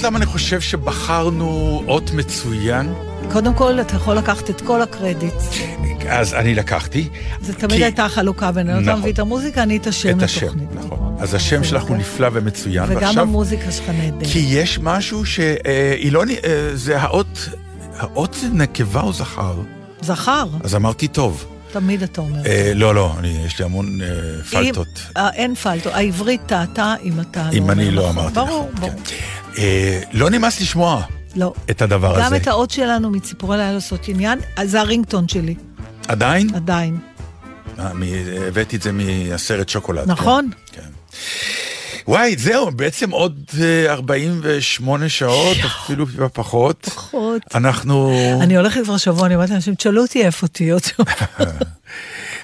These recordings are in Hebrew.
יודעת למה אני חושב שבחרנו אות מצוין? קודם כל, אתה יכול לקחת את כל הקרדיט. אז אני לקחתי. זה תמיד כי- הייתה חלוקה בינינו. אתה נכון. מביא את המוזיקה, אני את השם את השם, לתוכנית. נכון. אז השם שלך הוא נפלא ומצוין. וגם ועכשיו- המוזיקה שלך נהדרת. כי יש משהו שהיא לא... נ- אה, זה האות... האות זה נקבה או זכר? זכר, אז אמרתי טוב. תמיד אתה אומר. אה, לא, לא, אני, יש לי המון אה, פלטות. אם- אה, אין פלטות. העברית טעתה אם אתה לא אם אני אומר לא נכון. אמרתי ברור, נכון. ברור. כן. אה, לא נמאס לשמוע לא. את הדבר גם הזה. את האות שלנו מציפורי לילה לעשות עניין, אז זה הרינגטון שלי, עדיין? עדיין. אה, מ- הבאתי את זה מהסרט שוקולד. כן. נכון? כן. וואי, זהו, בעצם עוד אה, 48 שעות, אפילו טיפה פחות. פחות. אנחנו... אני הולכת כבר שבוע, אני אומרת לאנשים, תשאלו אותי איפה שבוע.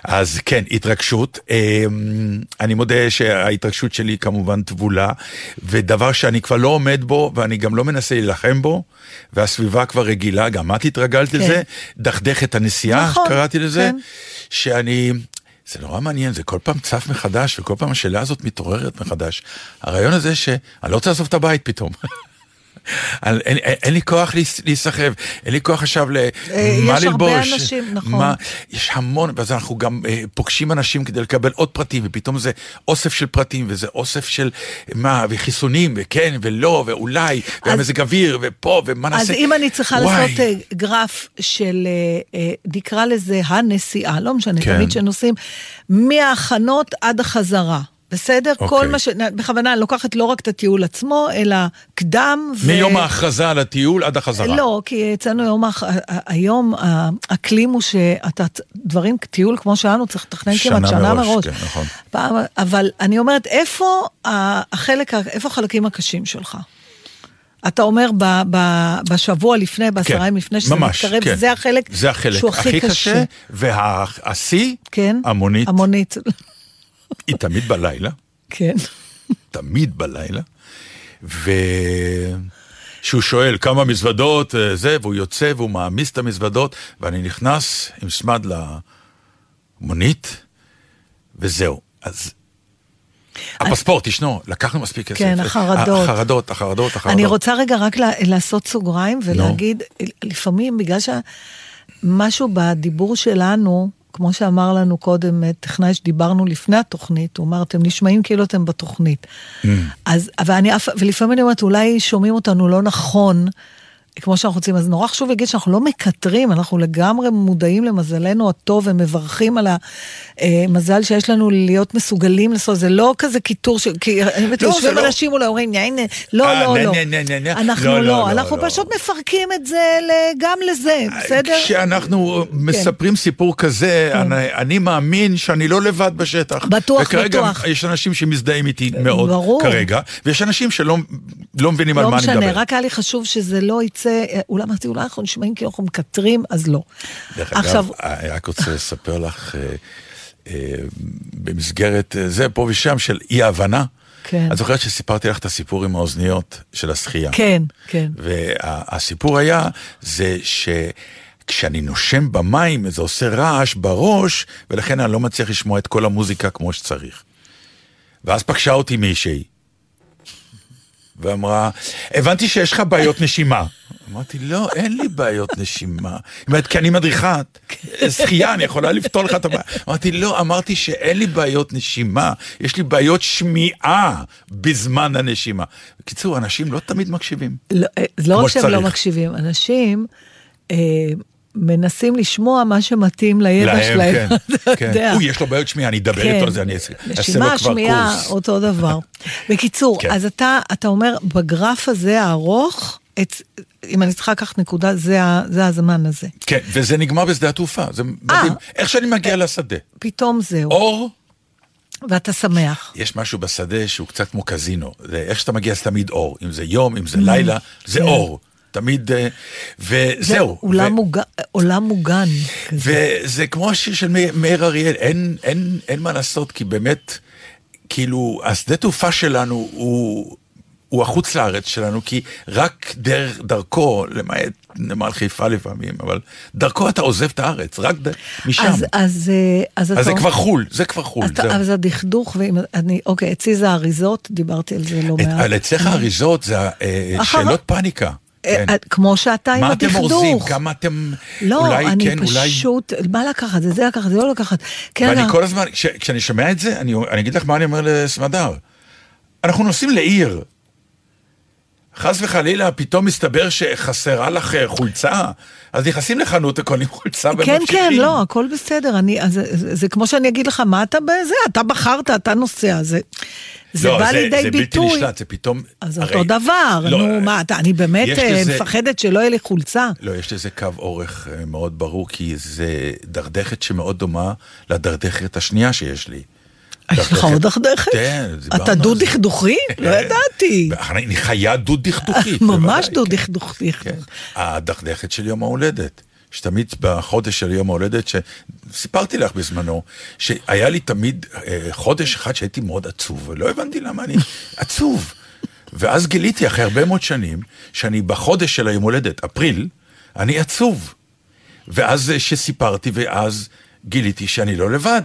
אז כן, התרגשות. אמ, אני מודה שההתרגשות שלי כמובן טבולה, ודבר שאני כבר לא עומד בו, ואני גם לא מנסה להילחם בו, והסביבה כבר רגילה, גם את התרגלת כן. לזה, דכדך את הנסיעה, נכון, קראתי לזה, כן. שאני... זה נורא מעניין, זה כל פעם צף מחדש, וכל פעם השאלה הזאת מתעוררת מחדש. הרעיון הזה שאני לא רוצה לעזוב את הבית פתאום. אין, אין, אין לי כוח להיס- להיסחב, אין לי כוח עכשיו ל... אה, מה יש הרבה ללבוש, אנשים, נכון. מה, יש המון, ואז אנחנו גם אה, פוגשים אנשים כדי לקבל עוד פרטים, ופתאום זה אוסף של פרטים, וזה אוסף של מה, וחיסונים, וכן, ולא, ואולי, והמזג אוויר, ופה, ומה נעשה. אז אם אני צריכה וואי. לעשות אה, גרף של, אה, אה, נקרא לזה הנסיעה, לא משנה, כן. תמיד שנוסעים, מההכנות עד החזרה. בסדר? כל אוקיי. מה ש... בכוונה, אני לוקחת לא רק את הטיול עצמו, אלא קדם ו... מיום ההכרזה על הטיול עד החזרה. לא, כי אצלנו יום, היום האקלים הוא שאתה, דברים, טיול כמו שלנו, צריך לתכנן כמעט שנה שנה מראש, מראש. כן, נכון. פעם, אבל אני אומרת, איפה החלק, איפה החלקים הקשים שלך? אתה אומר ב, ב, בשבוע לפני, בעשרה ימים לפני שזה ממש, מתקרב, כן. זה החלק זה החלק שהוא הכי קשה. והשיא, כן? המונית, המונית. היא תמיד בלילה. כן. תמיד בלילה, ושהוא שואל כמה מזוודות אה, זה, והוא יוצא והוא מעמיס את המזוודות, ואני נכנס עם סמד למונית, וזהו. אז הפספורט ישנו, לקחנו מספיק כסף. כן, החרדות. החרדות, החרדות, החרדות. אני רוצה רגע רק לעשות סוגריים ולהגיד, לפעמים בגלל שמשהו בדיבור שלנו, כמו שאמר לנו קודם אה, טכנאי שדיברנו לפני התוכנית, הוא אמר, אתם נשמעים כאילו אתם בתוכנית. Mm. אז, ואני, ולפעמים אני אומרת, אולי שומעים אותנו לא נכון. כמו שאנחנו רוצים, אז נורא חשוב להגיד שאנחנו לא מקטרים, אנחנו לגמרי מודעים למזלנו הטוב ומברכים על המזל שיש לנו להיות מסוגלים לעשות, זה לא כזה קיטור, ש... כי לא, יושבים לא. אנשים אולי אומרים, לא, אה, לא, לא. נה. אנחנו לא, לא, לא, לא, אנחנו לא. פשוט מפרקים את זה גם לזה, בסדר? כן. כשאנחנו מספרים סיפור כזה, אני, אני מאמין שאני לא לבד בשטח. בטוח, וכרגע בטוח. יש אנשים שמזדהים איתי מאוד. כרגע, ויש אנשים שלא לא מבינים על לא מה אני משנה, מדבר. רק היה לי חשוב שזה לא יצא, אולי אמרתי, אולי אנחנו נשמעים כאילו אנחנו מקטרים, אז לא. דרך עכשיו, אגב, אני רק רוצה לספר לך, אה, אה, במסגרת אה, זה, פה ושם, של אי-הבנה. כן. את זוכרת שסיפרתי לך את הסיפור עם האוזניות של השחייה. כן, כן. והסיפור היה, זה שכשאני נושם במים, זה עושה רעש בראש, ולכן אני לא מצליח לשמוע את כל המוזיקה כמו שצריך. ואז פגשה אותי מישהי, ואמרה, הבנתי שיש לך בעיות נשימה. אמרתי, לא, אין לי בעיות נשימה. היא אומרת, כי אני מדריכת שחייה, אני יכולה לפתור לך את הבעיה. אמרתי, לא, אמרתי שאין לי בעיות נשימה, יש לי בעיות שמיעה בזמן הנשימה. בקיצור, אנשים לא תמיד מקשיבים. לא, אה, לא רק שהם לא. מקשיבים, אנשים אה, מנסים לשמוע מה שמתאים לידע להם, שלהם. כן, אתה כן. יודע. הוא, יש לו בעיות שמיעה, אני אדבר כן, איתו על זה, אני אעשה לו נשימה, כבר שמיעה, קורס. אותו דבר. בקיצור, כן. אז אתה, אתה אומר, בגרף הזה הארוך, את, אם אני צריכה לקחת נקודה, זה, ה- זה הזמן הזה. כן, וזה נגמר בשדה התעופה, זה מדהים. איך שאני מגיע לשדה. פתאום זהו, אור, ואתה שמח. יש משהו בשדה שהוא קצת כמו קזינו. זה איך שאתה מגיע זה תמיד אור. אם זה יום, אם זה לילה, זה אור. תמיד, אה, זה וזהו. עולם, ו- מוגן, עולם מוגן. וזה כמו השיר של מאיר- אריאל, אין, אין, אין מה לעשות, כי באמת, כאילו, השדה תעופה שלנו הוא, הוא החוץ לארץ שלנו, כי רק דרך, דרכו, למעט נמל חיפה לפעמים, אבל דרכו אתה עוזב את הארץ, רק ד... משם. אז, אז, אה, אז, אז זה כבר חו"ל, זה כבר חו"ל. אתה, זהו. אז הדכדוך, ואם אני, אוקיי, אצלי זה האריזות, דיברתי על זה לא את- מעט. אצלך האריזות זה אה, שאלות פאניקה. כן. כמו שאתה עם מה אתם הדכדוך. אורזים? כמה אתם... לא, אולי אני כן, אולי... פשוט, מה לקחת? זה זה לקחת, זה לא לקחת. כן, ואני כל הזמן, כש, כשאני שומע את זה, אני, אני אגיד לך מה אני אומר לסמדר. אנחנו נוסעים לעיר. חס וחלילה, פתאום מסתבר שחסרה לך אה, חולצה, אז נכנסים לחנות וקונים חולצה כן, וממשיכים. כן, לא, הכל בסדר. אני, אז, זה, זה כמו שאני אגיד לך, מה אתה בזה? אתה בחרת, אתה נוסע. זה, זה לא, בא לידי זה בלתי ביטוי. נשלט, זה פתאום... אז הרי- אותו דבר, לא, נו, מה, אתה, אני באמת אה, לזה- מפחדת שלא יהיה לי חולצה. לא, יש לזה קו אורך אה, מאוד ברור, כי זה דרדכת שמאוד דומה לדרדכת השנייה שיש לי. יש לך עוד דכדכת? כן, דיברנו אתה על זה. דכדוכי? לא כן. ידעתי. אני חיה דו דכדוכית. ממש בוודאי, דו כן. דכדוכי. כן. הדכדכת של יום ההולדת. שתמיד בחודש של יום ההולדת, שסיפרתי לך בזמנו, שהיה לי תמיד אה, חודש אחד שהייתי מאוד עצוב, ולא הבנתי למה אני עצוב. ואז גיליתי אחרי הרבה מאוד שנים, שאני בחודש של היום הולדת, אפריל, אני עצוב. ואז אה, שסיפרתי, ואז גיליתי שאני לא לבד.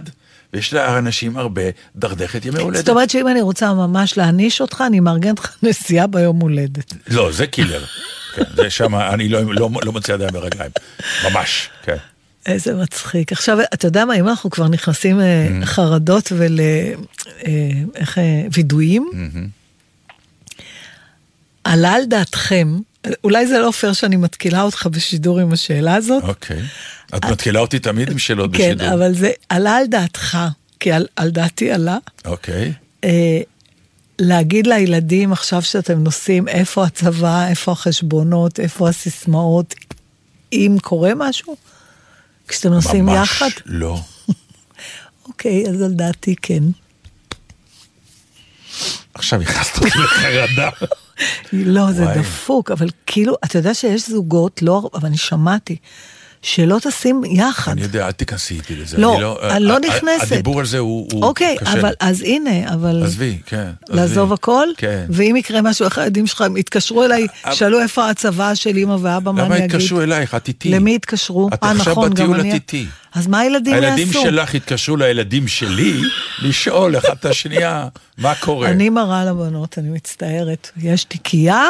ויש לאנשים הרבה דרדכת ימי הולדת. זאת אומרת שאם אני רוצה ממש להעניש אותך, אני מארגנת לך נסיעה ביום הולדת. לא, זה קילר. כן, זה שם, אני לא, לא, לא מוצא ידיים ברגליים. ממש, כן. איזה מצחיק. עכשיו, אתה יודע מה, אם אנחנו כבר נכנסים לחרדות ול... אה, איך... אה, וידויים, עלה על דעתכם, אולי זה לא פייר שאני מתקילה אותך בשידור עם השאלה הזאת, אוקיי. את מתחילה אותי תמיד עם שאלות כן, בשידור. אבל זה עלה על דעתך, כי על, על דעתי עלה, אוקיי. אה, להגיד לילדים עכשיו שאתם נוסעים, איפה הצבא, איפה החשבונות, איפה הסיסמאות, אם קורה משהו? כשאתם נוסעים ממש יחד? לא. אוקיי, אז על דעתי כן. עכשיו הכנסת אותי לחרדה. לא, זה וואי. דפוק, אבל כאילו, אתה יודע שיש זוגות, לא, אבל אני שמעתי, שלא טסים יחד. אני יודע, אל תיכנסי איתי לזה. לא, אני לא ה- ה- נכנסת. הדיבור על זה הוא הוא אוקיי, קשה. אבל אז הנה, אבל... עזבי, כן. לעזוב הכל, כן. ואם יקרה משהו, איך הילדים שלך הם יתקשרו אליי, אבל- שאלו איפה הצבא של אמא ואבא, מה למה אני אגיד? התקשרו אלייך? את איתי. למי התקשרו? את אה, עכשיו נכון, גם בטיול אני... את איתי. אז מה הילדים הילדים יעשו? שלך התקשרו לילדים שלי לשאול אחד את השנייה מה קורה. אני מראה לבנות, אני מצטערת. יש תיקייה,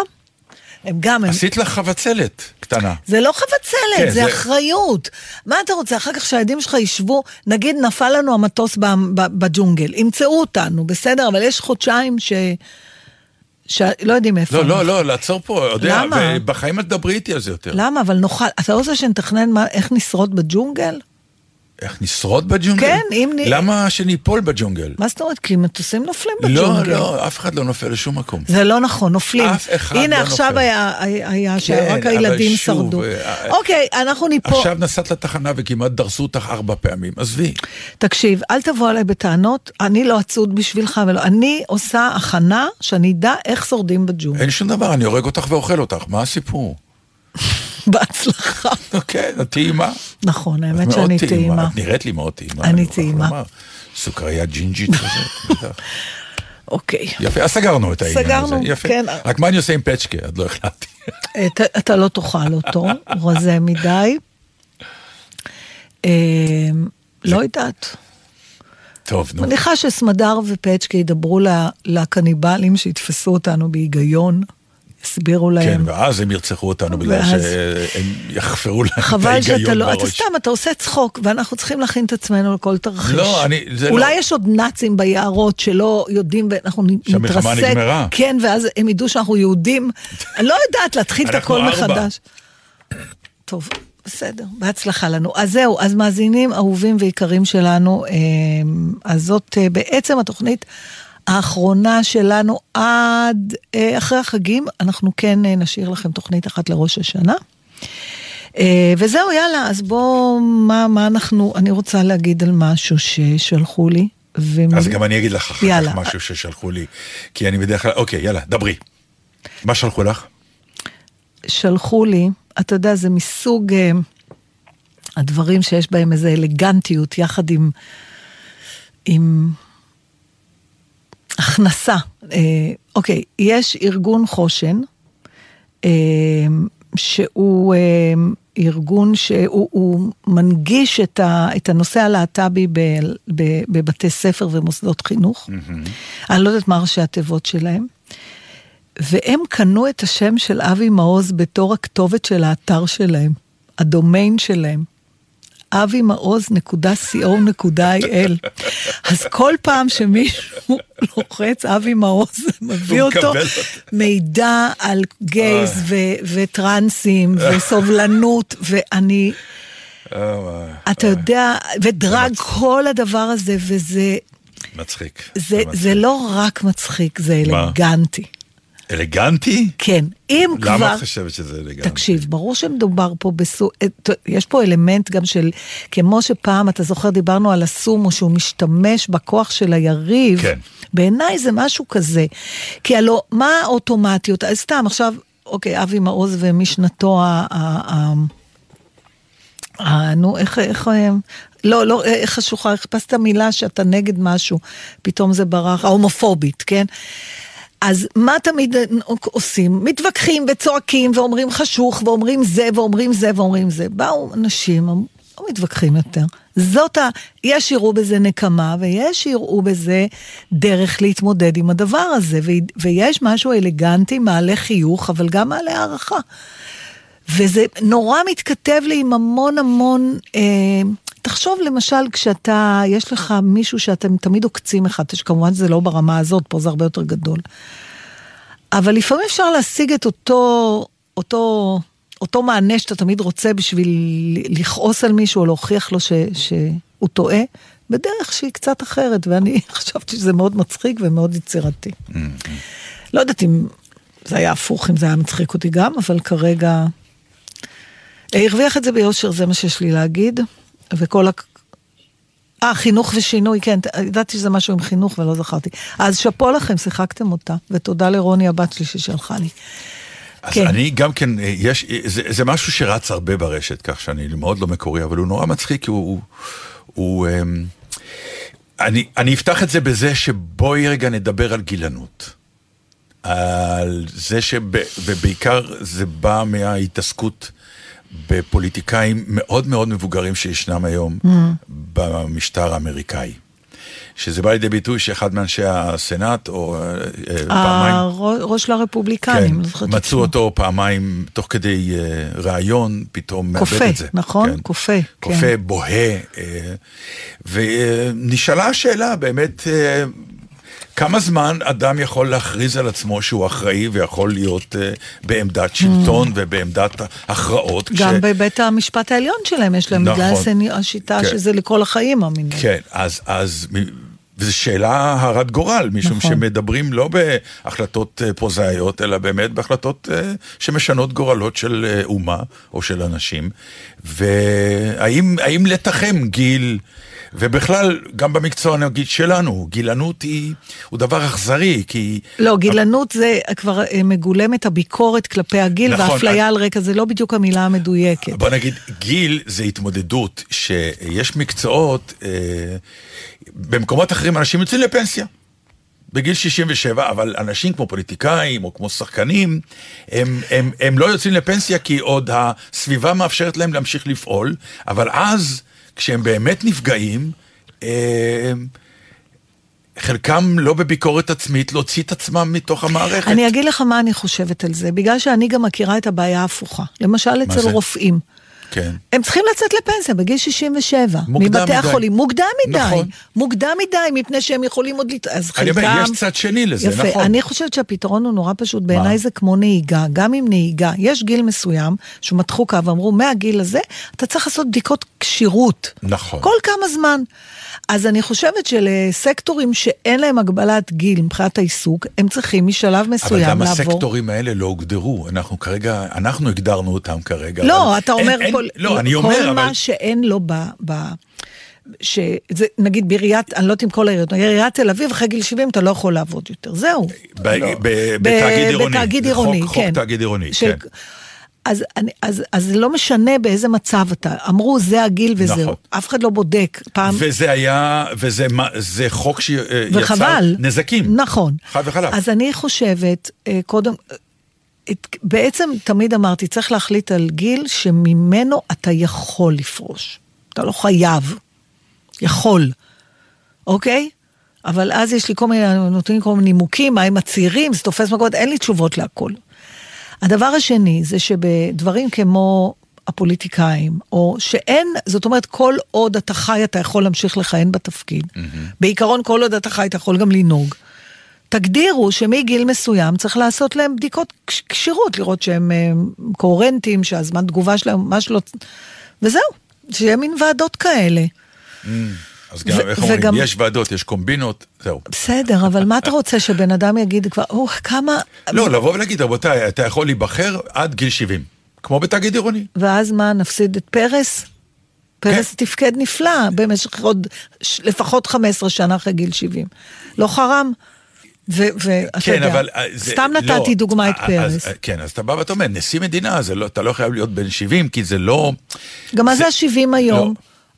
הם גם, הם... עשית לך חבצלת קטנה. זה לא חבצלת, כן, זה זה- אחריות. מה אתה רוצה, אחר כך שהילדים שלך ישבו, נגיד נפל לנו המטוס ב- ב- בג'ונגל, ימצאו אותנו, בסדר, אבל יש חודשיים ש... שלא יודעים איפה. לא. לא, לא, לעצור פה, יודע, למה? ובחיים את דברי איתי על זה יותר. למה? אבל נוכל, אתה לא רוצה שנתכנן מה, איך נשרוד בג'ונגל? איך נשרוד בג'ונגל? כן, אם נ- למה שניפול בג'ונגל? מה זאת אומרת? כי מטוסים נופלים לא, בג'ונגל. לא, אף אחד לא נופל לשום מקום. זה לא נכון, נופלים. אף אחד הנה לא עכשיו נופל. היה, היה, היה כן, שרק הילדים שוב, שרדו. אה, אוקיי, אנחנו מפה... עכשיו נסעת לתחנה וכמעט דרסו אותך ארבע פעמים, עזבי. תקשיב, אל תבוא אליי בטענות, אני לא אצוד בשבילך, ולא, אני עושה הכנה שאני אדע איך שורדים בג'ונגל. אין שום דבר, אני הורג אותך ואוכל אותך, מה הסיפור? בהצלחה. כן, את טעימה. נכון, האמת שאני טעימה. את נראית לי מאוד טעימה. אני טעימה. סוכריה ג'ינג'ית כזאת. אוקיי. יפה, אז סגרנו את העניין הזה. סגרנו. כן. רק מה אני עושה עם פצ'קה? עוד לא החלטתי. אתה, לא תאכל אותו, הוא רזה מדי. אה, לא יודעת. טוב, נו. מניחה שסמדר ופצ'קה ידברו לקניבלים שיתפסו אותנו בהיגיון. הסבירו כן, להם. ואז הם ירצחו אותנו בגלל ואז- שהם יחפרו להם את חבל שאתה ההיגיון לא, אתה בראש. סתם, אתה עושה צחוק, ואנחנו צריכים להכין את עצמנו לכל תרחיש. לא, אני- זה אולי לא- יש עוד נאצים ביערות שלא יודעים, ואנחנו נ- שהמלחמה נתרסק. נגמרה. כן, ואז הם ידעו שאנחנו יהודים. אני לא יודעת, להתחיל את הכל ארבע. מחדש. טוב, בסדר, בהצלחה לנו. אז זהו, אז מאזינים אהובים ויקרים שלנו, אה, אז זאת אה, בעצם התוכנית האחרונה שלנו עד אה, אחרי החגים. אנחנו כן אה, נשאיר לכם תוכנית אחת לראש השנה. אה, וזהו, יאללה, אז בואו, מה, מה אנחנו, אני רוצה להגיד על משהו ששלחו לי. ומ- אז גם אני אגיד לך אחר יאללה. כך משהו ששלחו לי, כי אני בדרך כלל, אוקיי, יאללה, דברי. מה שלחו לך? שלחו לי, אתה יודע, זה מסוג אה, הדברים שיש בהם איזו אלגנטיות יחד עם, עם הכנסה. אה, אוקיי, יש ארגון חושן, אה, שהוא אה, ארגון שהוא הוא מנגיש את, ה, את הנושא הלהט"בי בבתי ספר ומוסדות חינוך. אני לא יודעת מה ראשי התיבות שלהם. והם קנו את השם של אבי מעוז בתור הכתובת של האתר שלהם, הדומיין שלהם. אבי-מעוז.co.il. אז כל פעם שמישהו לוחץ אבי מעוז, מביא אותו. מידע על גייז ו- וטרנסים וסובלנות, ואני, אה, אתה יודע, ודרג. כל הדבר הזה, וזה מצחיק. זה, מצחיק. זה לא רק מצחיק, זה? אלגנטי. אלגנטי? כן, אם כבר... למה את חושבת שזה אלגנטי? תקשיב, ברור שמדובר פה בסו... את- יש פה אלמנט גם של, כמו שפעם, אתה זוכר, דיברנו על הסומו, שהוא משתמש בכוח של היריב. כן. בעיניי זה משהו כזה. כי הלוא, מה האוטומטיות? אז סתם, עכשיו, אוקיי, אבי מעוז ומשנתו ה... ה- נו, איך, איך, אה, לא, לא, איך חשוכה, חיפשת מילה שאתה נגד משהו, פתאום זה ברח, ההומופובית, כן? אז מה תמיד עושים? מתווכחים וצועקים ואומרים חשוך ואומרים זה ואומרים זה ואומרים זה. באו אנשים, לא מתווכחים יותר. זאת ה... יש שיראו בזה נקמה ויש שיראו בזה דרך להתמודד עם הדבר הזה. ו... ויש משהו אלגנטי, מעלה חיוך, אבל גם מעלה הערכה. וזה נורא מתכתב לי עם המון המון... אה, תחשוב למשל כשאתה, יש לך מישהו שאתם תמיד עוקצים אחד, שכמובן זה לא ברמה הזאת, פה זה הרבה יותר גדול. אבל לפעמים אפשר להשיג את אותו, אותו, אותו מענה שאתה תמיד רוצה בשביל לכעוס על מישהו או להוכיח לו ש, שהוא טועה, בדרך שהיא קצת אחרת, ואני חשבתי שזה מאוד מצחיק ומאוד יצירתי. לא יודעת אם זה היה הפוך, אם זה היה מצחיק אותי גם, אבל כרגע... אה, הרוויח את זה ביושר, זה מה שיש לי להגיד. וכל ה... אה, חינוך ושינוי, כן, ידעתי שזה משהו עם חינוך ולא זכרתי. אז שאפו לכם, שיחקתם אותה, ותודה לרוני הבת שלי ששלחה לי. אז כן. אני גם כן, אה, יש, אה, זה, זה משהו שרץ הרבה ברשת, כך שאני מאוד לא מקורי, אבל הוא נורא מצחיק, כי הוא... הוא, הוא אמ, אני, אני אפתח את זה בזה שבואי רגע נדבר על גילנות. על זה שב... ובעיקר זה בא מההתעסקות בפוליטיקאים מאוד מאוד מבוגרים שישנם היום mm. במשטר האמריקאי. שזה בא לידי ביטוי שאחד מאנשי הסנאט, או אה, אה, פעמיים... הראש של הרפובליקנים, לא זוכרת כן, מצאו. אותו פעמיים תוך כדי uh, ראיון, פתאום מאבד את זה. נכון? כן. כופה, בוהה. Uh, ונשאלה השאלה באמת, כמה זמן אדם יכול להכריז על עצמו שהוא אחראי ויכול להיות uh, בעמדת שלטון mm. ובעמדת הכרעות? גם בבית המשפט העליון שלהם יש להם, בגלל נכון. הסני- השיטה כן. שזה לכל החיים המינוי. כן, אז, אז וזו שאלה הרת גורל, משום נכון. שמדברים לא בהחלטות אה, פרוזאיות, אלא באמת בהחלטות אה, שמשנות גורלות של אומה או של אנשים. והאם האם לתחם גיל, ובכלל, גם במקצוע נגיד שלנו, גילנות היא, הוא דבר אכזרי, כי... לא, גילנות זה כבר אה, מגולם את הביקורת כלפי הגיל, נכון, והאפליה אני- על רקע, זה לא בדיוק המילה המדויקת. בוא נגיד, גיל זה התמודדות, שיש מקצועות, אה, במקומות אחרים אנשים יוצאים לפנסיה. בגיל 67, אבל אנשים כמו פוליטיקאים או כמו שחקנים, הם, הם, הם לא יוצאים לפנסיה כי עוד הסביבה מאפשרת להם להמשיך לפעול, אבל אז, כשהם באמת נפגעים, אה, חלקם לא בביקורת עצמית, להוציא את עצמם מתוך המערכת. אני אגיד לך מה אני חושבת על זה, בגלל שאני גם מכירה את הבעיה ההפוכה. למשל אצל? רופאים. כן. הם צריכים לצאת לפנסיה בגיל 67. מוקדם מבתי מדי. החולים. מוקדם מדי. נכון. מוקדם מדי, מפני שהם יכולים עוד... לת... אז אני חלקם... אומר, יש צד שני לזה, יפה. נכון. אני חושבת שהפתרון הוא נורא פשוט. בעיניי? זה כמו נהיגה. גם עם נהיגה, יש גיל מסוים שמתחו קו ואמרו, מהגיל הזה אתה צריך לעשות בדיקות כשירות. נכון. כל כמה זמן. אז אני חושבת שלסקטורים שאין להם הגבלת גיל מבחינת העיסוק, הם צריכים משלב אבל מסוים גם לעבור. הסקטורים האלה לא הוגדרו, אנחנו כרגע, אנחנו הגדרנו אותם כרגע. לא, אבל אתה אין- אומר אין- כל, לא, אני כל אומר, מה אבל... שאין לו ב... ב שזה, נגיד בעיריית, אני לא יודעת אם כל העיריות, עיריית תל אביב, אחרי גיל 70 אתה לא יכול לעבוד יותר, זהו. ב- לא. ב- ב- בתאגיד עירוני. בתאגיד זה עירוני, חוק- חוק כן. תאגיד עירוני, של- כן. אז, אני, אז, אז זה לא משנה באיזה מצב אתה, אמרו זה הגיל וזהו, נכון. אף אחד לא בודק, פעם, וזה היה, וזה מה- זה חוק שיצר וחבל. נזקים. נכון. חד וחלק. אז אני חושבת, אה, קודם, בעצם תמיד אמרתי, צריך להחליט על גיל שממנו אתה יכול לפרוש. אתה לא חייב. יכול. אוקיי? אבל אז יש לי כל מיני, נותנים כל מיני נימוקים, מה עם הצעירים, זה תופס מקומות, אין לי תשובות להכל. הדבר השני זה שבדברים כמו הפוליטיקאים, או שאין, זאת אומרת, כל עוד אתה חי, אתה יכול להמשיך לכהן בתפקיד. בעיקרון, כל עוד אתה חי, אתה יכול גם לנהוג. תגדירו שמגיל מסוים צריך לעשות להם בדיקות כש- כשירות, לראות שהם אה, קוהרנטים, שהזמן תגובה שלהם ממש לא... וזהו, שיהיה מין ועדות כאלה. אז גם, איך אומרים, וגם- יש ועדות, יש קומבינות, זהו. בסדר, אבל מה אתה רוצה שבן אדם יגיד כבר, או, כמה... לא, לבוא ולהגיד, רבותיי, אתה יכול להיבחר עד גיל 70, כמו בתאגיד עירוני. ואז מה, נפסיד את פרס? פרס תפקד נפלא במשך עוד לפחות 15 שנה אחרי גיל 70. לא חרם? ואתה כן, יודע, אבל... אה, זה- סתם לא, נתתי דוגמה את אה, פרס. אז, אה, כן, אז אתה בא ואתה אומר, נשיא מדינה, זה לא, אתה לא חייב להיות בן 70, כי זה לא... גם מה זה ה-70 היום? לא.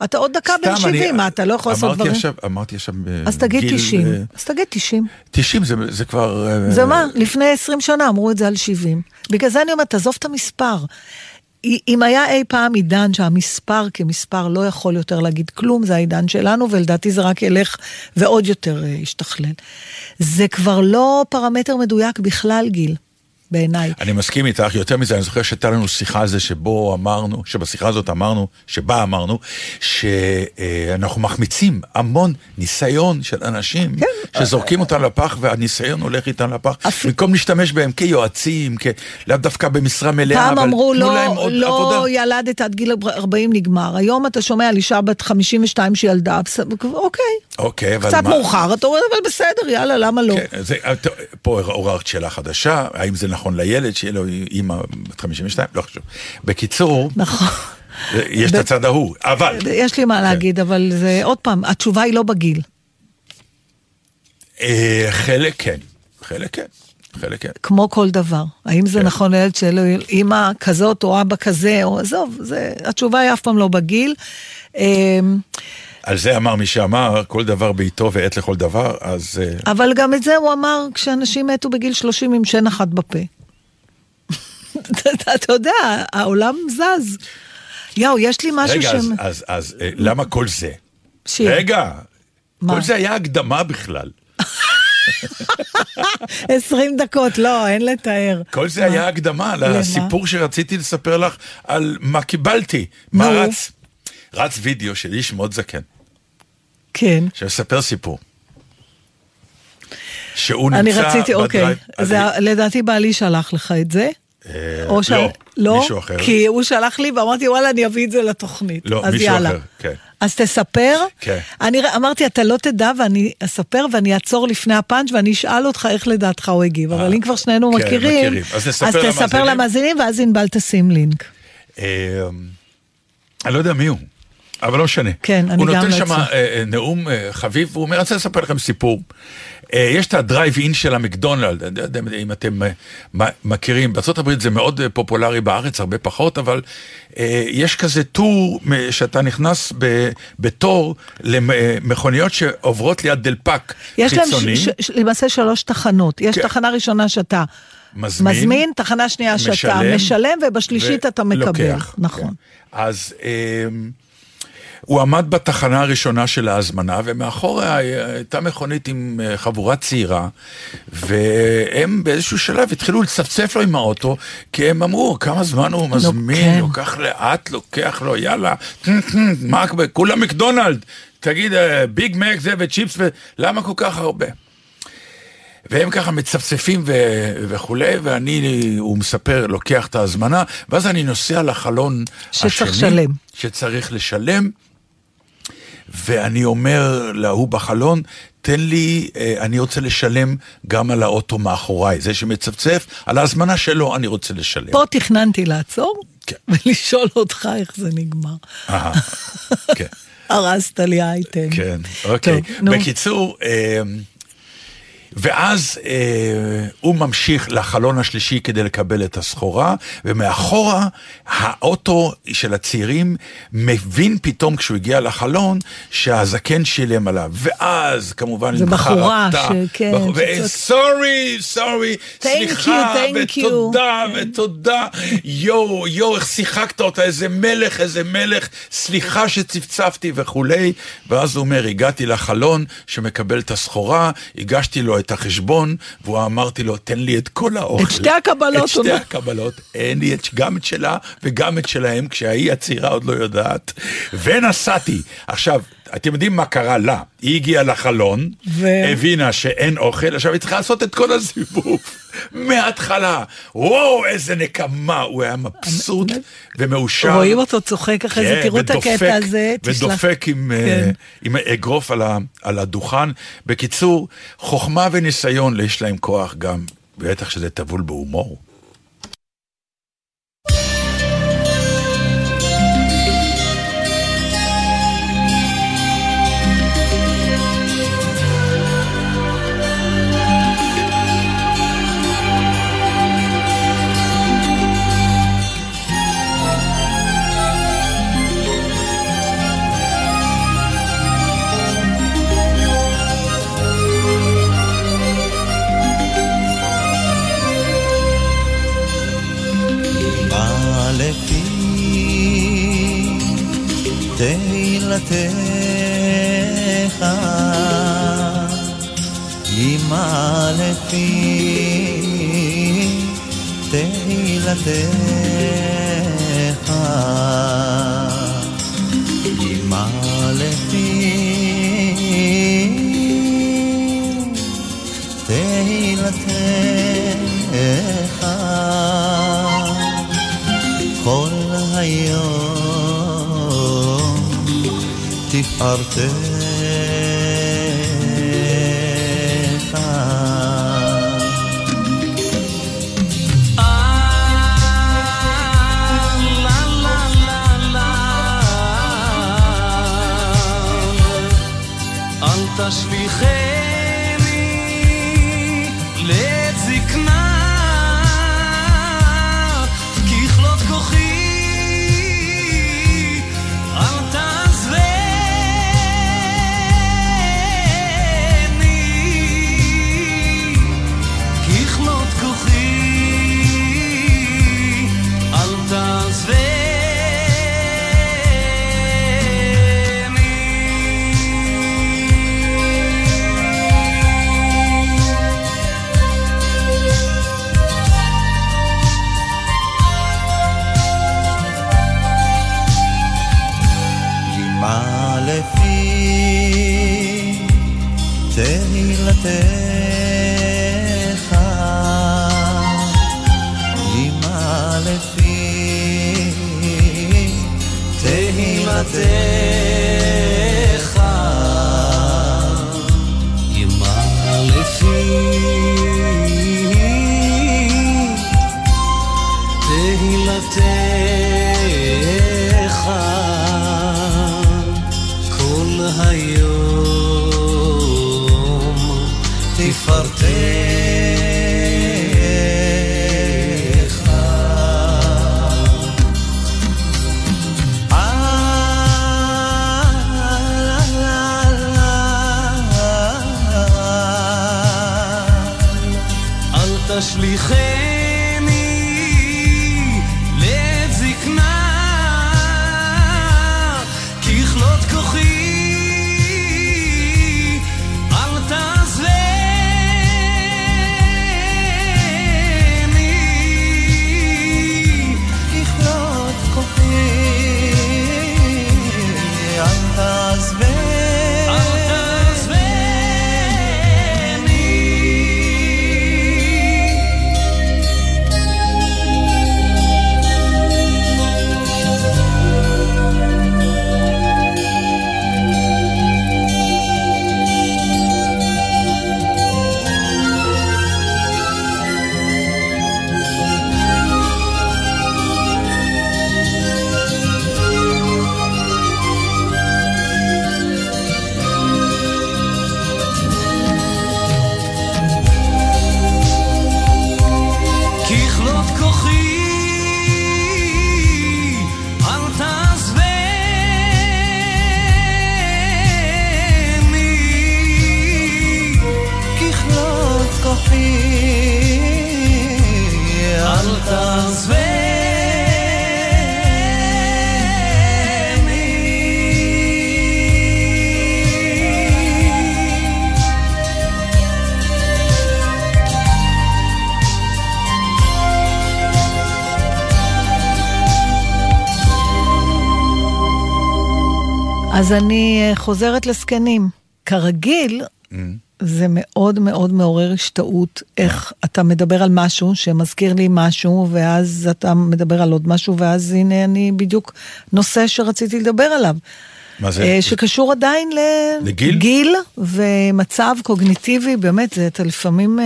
אתה עוד דקה בן סתם, אני- 70, מה, אתה לא יכול לעשות דברים? עכשיו, אמרתי עכשיו... אה, אז תגיד גיל, 90. אה, אז תגיד 90. 90 זה, זה כבר... אה, זה מה? לפני 20 שנה אמרו את זה על 70. בגלל זה אני אומרת, תעזוב את המספר. אם היה אי פעם עידן שהמספר כמספר לא יכול יותר להגיד כלום, זה העידן שלנו, ולדעתי זה רק ילך ועוד יותר אה, ישתכלל. זה כבר לא פרמטר מדויק בכלל, גיל, בעיניי. אני מסכים איתך, יותר מזה, אני זוכר שהייתה לנו שיחה על זה שבו אמרנו, שבשיחה הזאת אמרנו, שבה אמרנו, שאנחנו מחמיצים המון ניסיון של אנשים, כן. שזורקים אותם לפח והניסיון הולך איתם לפח, אפ- במקום להשתמש בהם כיועצים, כ- לאו דווקא במשרה מלאה, פעם אבל אמרו, תנו להם לא, עוד לא עבודה. ילדת עד גיל 40 נגמר. היום אתה שומע על אישה בת 52 שילדה, בס- אוקיי. אוקיי, אבל קצת מה... מאוחר, אתה אומר, אבל בסדר, יאללה, למה לא? כן, זה, פה עוררת שאלה חדשה, האם זה נכון לילד שיהיה לו אימא בת 52? לא חשוב. בקיצור, נכון. יש את הצד ההוא, אבל... יש לי מה להגיד, אבל זה, עוד פעם, התשובה היא לא בגיל. אה, חלק כן, חלק כן, חלק כן. כמו כל דבר. האם זה כן. נכון לילד שלו, אימא כזאת או אבא כזה, או עזוב, זה, התשובה היא אף פעם לא בגיל. על זה אמר מי שאמר, כל דבר בעיתו ועת לכל דבר, אז... אה, אבל גם את זה הוא אמר כשאנשים מתו בגיל 30 עם שן אחת בפה. אתה- יודע, העולם זז. יואו, יש לי משהו רגע, ש... אז, אז, אז אה, למה כל זה? שיר. רגע, מה? כל זה היה הקדמה בכלל. 20 דקות, לא, אין לתאר. כל זה היה הקדמה לסיפור שרציתי לספר לך על מה קיבלתי. מה. רץ? רץ וידאו של איש מאוד זקן, כן. שמספר סיפור. שהוא אני נמצא רציתי, אוקיי. בדרייב- זה, לדעתי בעלי שלח לך את זה. אה, או ש... לא, לא, מישהו אחר. כי הוא שלח לי ואמרתי, וואלה, אני אביא את זה לתוכנית. לא, אז מישהו יאללה. אחר, כן. אז תספר. כן. אני אמרתי, אתה לא תדע ואני אספר ואני אעצור לפני הפאנץ' ואני אשאל אותך איך לדעתך הוא הגיב. אבל אם כבר שנינו כן, מכירים, מכירים. אז נספר אז תספר למאזינים. למאזינים ואז ענבל תשים לינק. אה, אני לא יודע מי הוא, אבל לא משנה. כן, אני הוא גם נותן לא שם אצלח. אה, אה, נאום אה, חביב, והוא אומר, אני רוצה לספר לכם סיפור. אה, יש את הדרייב אין של המקדונלד, אני לא יודע אם אתם אה, מכירים, בארה"ב זה מאוד פופולרי, בארץ הרבה פחות, אבל יש כזה טור שאתה נכנס בתור למכוניות שעוברות ליד דלפק יש להם חיצוני. ש- ש- למעשה שלוש תחנות. יש כן. תחנה ראשונה שאתה מזמין, מזמין, תחנה שנייה שאתה משלם, ובשלישית אתה מקבל. נכון. כן. אז, הוא עמד בתחנה הראשונה של ההזמנה, ומאחורה הייתה מכונית עם אה, חבורה צעירה, והם באיזשהו שלב התחילו לצפצף לו עם האוטו, כי הם אמרו, כמה זמן הוא מזמין, כן. לוקח לאט, לוקח לו, יאללה, מה, כולם מקדונלד, תגיד, אה, ביג מק זה וצ'יפס, למה כל כך הרבה? והם ככה מצפצפים ו- וכולי, ואני, הוא מספר, לוקח את ההזמנה, ואז אני נוסע לחלון שצריך השני, לשלם. שצריך לשלם, ואני אומר להוא בחלון, תן לי, אה, אני רוצה לשלם גם על האוטו מאחוריי, זה שמצפצף, על ההזמנה שלו אני רוצה לשלם. פה תכננתי לעצור כן. ולשאול אותך איך זה נגמר. אהה, כן. הרסת לי אייטם. כן, אוקיי. טוב, נו. בקיצור, אה, ואז אה, הוא ממשיך לחלון השלישי כדי לקבל את הסחורה, ומאחורה האוטו של הצעירים מבין פתאום כשהוא הגיע לחלון שהזקן שילם עליו, ואז כמובן עם בחורה שצועק- ו- סורי, סורי, סליחה, you, thank you. ותודה, כן. ותודה, יואו, יואו, איך שיחקת אותה, איזה מלך, איזה מלך, סליחה שצפצפתי וכולי, ואז הוא אומר, הגעתי לחלון שמקבל את הסחורה, הגשתי לו את החשבון, והוא אמרתי לו, תן לי את כל האוכל. את שתי הקבלות, את שתי אומר. הקבלות, אין לי את, גם את שלה וגם את שלהם, כשההיא הצעירה עוד לא יודעת. ונסעתי. עכשיו, אתם יודעים מה קרה לה? היא הגיעה לחלון, ו- הבינה שאין אוכל, עכשיו היא צריכה לעשות את כל הסיבוב. מההתחלה, וואו, איזה נקמה, הוא היה מבסוט ומאושר. רואים אותו צוחק אחרי זה, כן, תראו את הקטע הזה. תשלח- ודופק עם, כן. אה, עם אגרוף על הדוכן. בקיצור, חוכמה וניסיון, יש להם כוח גם, בטח שזה טבול בהומור. תהילתך, אמא לפי תהילתך, תפארתך. אל אז אני אה, חוזרת לזקנים. כרגיל, Mm. זה מאוד מאוד מעורר השתאות, איך אתה מדבר על משהו שמזכיר לי משהו, ואז אתה מדבר על עוד משהו, ואז הנה אני בדיוק נושא שרציתי לדבר עליו. מה זה? אה, שקשור עדיין. לגיל? גיל ומצב קוגניטיבי, באמת, זה אתה לפעמים...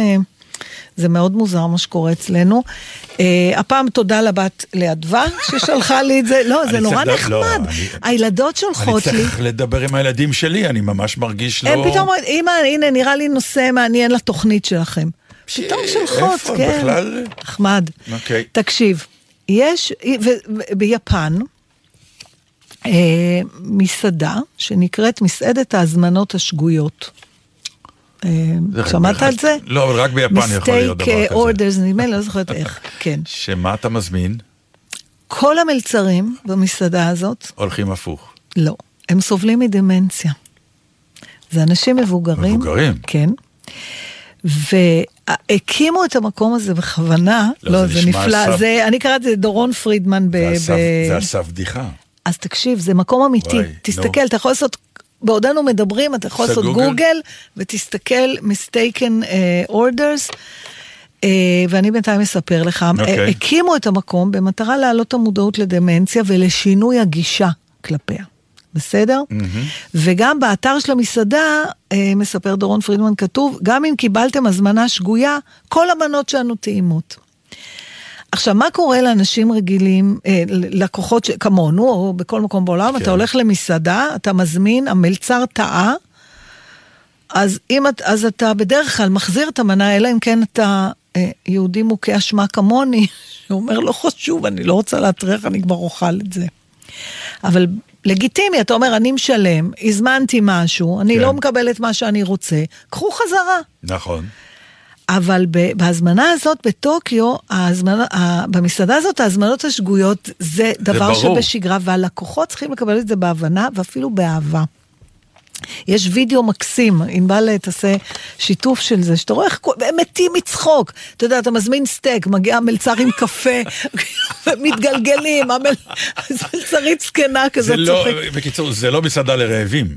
זה מאוד מוזר מה שקורה אצלנו. Uh, הפעם תודה לבת לאדווה ששלחה לי את זה, לא, זה אני נורא לא, נחמד. אני- הילדות אני שולחות לי. צריך לדבר עם הילדים שלי, אני ממש מרגיש לא... הם פתאום אומרים, אמא, הנה, נראה לי נושא מעניין לתוכנית שלכם. פתאום שולחות, איפה? כן. בכלל? נחמד. אוקיי. תקשיב, יש, ו- ו- ביפן, אה, מסעדה שנקראת מסעדת ההזמנות השגויות. אה, שמעת על זה? לא, אבל רק ביפן יכול להיות דבר כזה. אורדרס, נדמה לי, לא זוכרת איך, כן. שמה אתה מזמין? כל המלצרים במסעדה הזאת, הולכים הפוך. לא, הם סובלים מדמנציה. זה אנשים מבוגרים. מבוגרים? כן. והקימו את המקום הזה בכוונה, לא, לא, זה נפלא, זה, אני קראתי את זה דורון פרידמן ב... זה על סף- ב- זה בדיחה. אז תקשיב, זה מקום אמיתי, וואי, תסתכל, נו. אתה יכול לעשות, בעודנו מדברים, אתה יכול לעשות גוגל? גוגל, ותסתכל mistaken uh, orders. Uh, ואני בינתיים אספר לך, אוקיי. okay. הקימו את המקום במטרה להעלות את המודעות לדמנציה ולשינוי הגישה כלפיה. בסדר? Mm-hmm. וגם באתר של המסעדה, אה, מספר דורון פרידמן, כתוב, גם אם קיבלתם הזמנה שגויה, כל המנות שלנו טעימות. עכשיו, מה קורה לאנשים רגילים, אה, לקוחות ש- כמונו, או בכל מקום בעולם, כן. אתה הולך למסעדה, אתה מזמין, המלצר טעה, אז, אם, את- אז אתה בדרך כלל מחזיר את המנה, אלא אם כן אתה אה, יהודי מוכה אשמה כמוני, שאומר, לא חשוב, אני לא רוצה להטריח, אני כבר אוכל את זה. אבל לגיטימי, אתה אומר, אני משלם, הזמנתי משהו, אני כן. לא מקבל את מה שאני רוצה, קחו חזרה. נכון. אבל בהזמנה הזאת בטוקיו, ההזמנה, במסעדה הזאת ההזמנות השגויות זה דבר ברור. שבשגרה, והלקוחות צריכים לקבל את זה בהבנה ואפילו באהבה. יש וידאו מקסים, ענבל תעשה שיתוף של זה, שאתה רואה איך הם מתים מצחוק. אתה יודע, אתה מזמין סטייק, מגיע המלצר עם קפה, ומתגלגלים, המל- המלצרית זקנה זה כזאת לא, צוחקת. בקיצור, זה לא מסעדה לרעבים.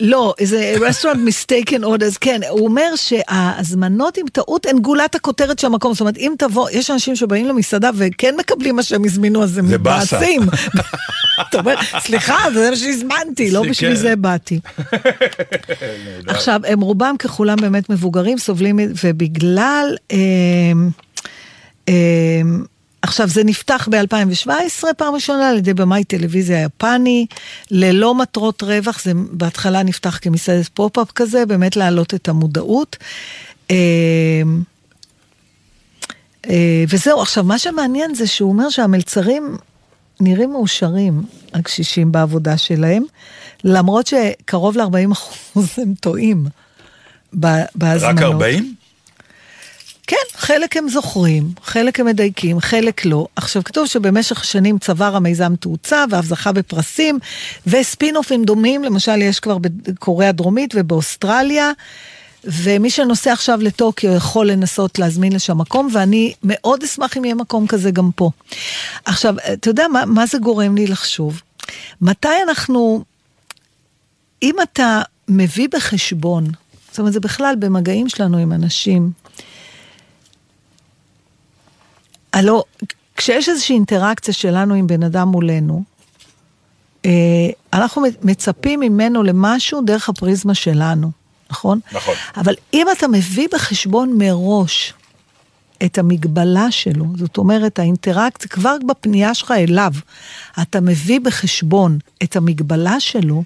לא, זה restaurant mistaken orders, כן, הוא אומר שההזמנות עם טעות הן גולת הכותרת של המקום, זאת אומרת, אם תבוא, יש אנשים שבאים למסעדה וכן מקבלים מה שהם הזמינו, אז הם. מתבאסים. אתה אומר, סליחה, זה מה שהזמנתי, לא בשביל כן. זה באתי. עכשיו, הם רובם ככולם באמת מבוגרים, סובלים, ובגלל... אמ, אמ, עכשיו, זה נפתח ב-2017 פעם ראשונה על ידי במאי טלוויזיה יפני, ללא מטרות רווח, זה בהתחלה נפתח כמסעדת pop-up כזה, באמת להעלות את המודעות. אמ, אה, וזהו, עכשיו, מה שמעניין זה שהוא אומר שהמלצרים נראים מאושרים, הקשישים בעבודה שלהם, למרות שקרוב ל-40 אחוז הם טועים בהזמנות. רק 40? כן, חלק הם זוכרים, חלק הם מדייקים, חלק לא. עכשיו, כתוב שבמשך השנים צבר המיזם תאוצה ואף זכה בפרסים, וספין-אופים דומים, למשל יש כבר בקוריאה הדרומית ובאוסטרליה, ומי שנוסע עכשיו לטוקיו יכול לנסות להזמין לשם מקום, ואני מאוד אשמח אם יהיה מקום כזה גם פה. עכשיו, אתה יודע מה, מה זה גורם לי לחשוב? מתי אנחנו, אם אתה מביא בחשבון, זאת אומרת, זה בכלל במגעים שלנו עם אנשים, הלא, כשיש איזושהי אינטראקציה שלנו עם בן אדם מולנו, אה, אנחנו מצפים ממנו למשהו דרך הפריזמה שלנו, נכון? נכון. אבל אם אתה מביא בחשבון מראש את המגבלה שלו, זאת אומרת, האינטראקציה, כבר בפנייה שלך אליו, אתה מביא בחשבון את המגבלה שלו,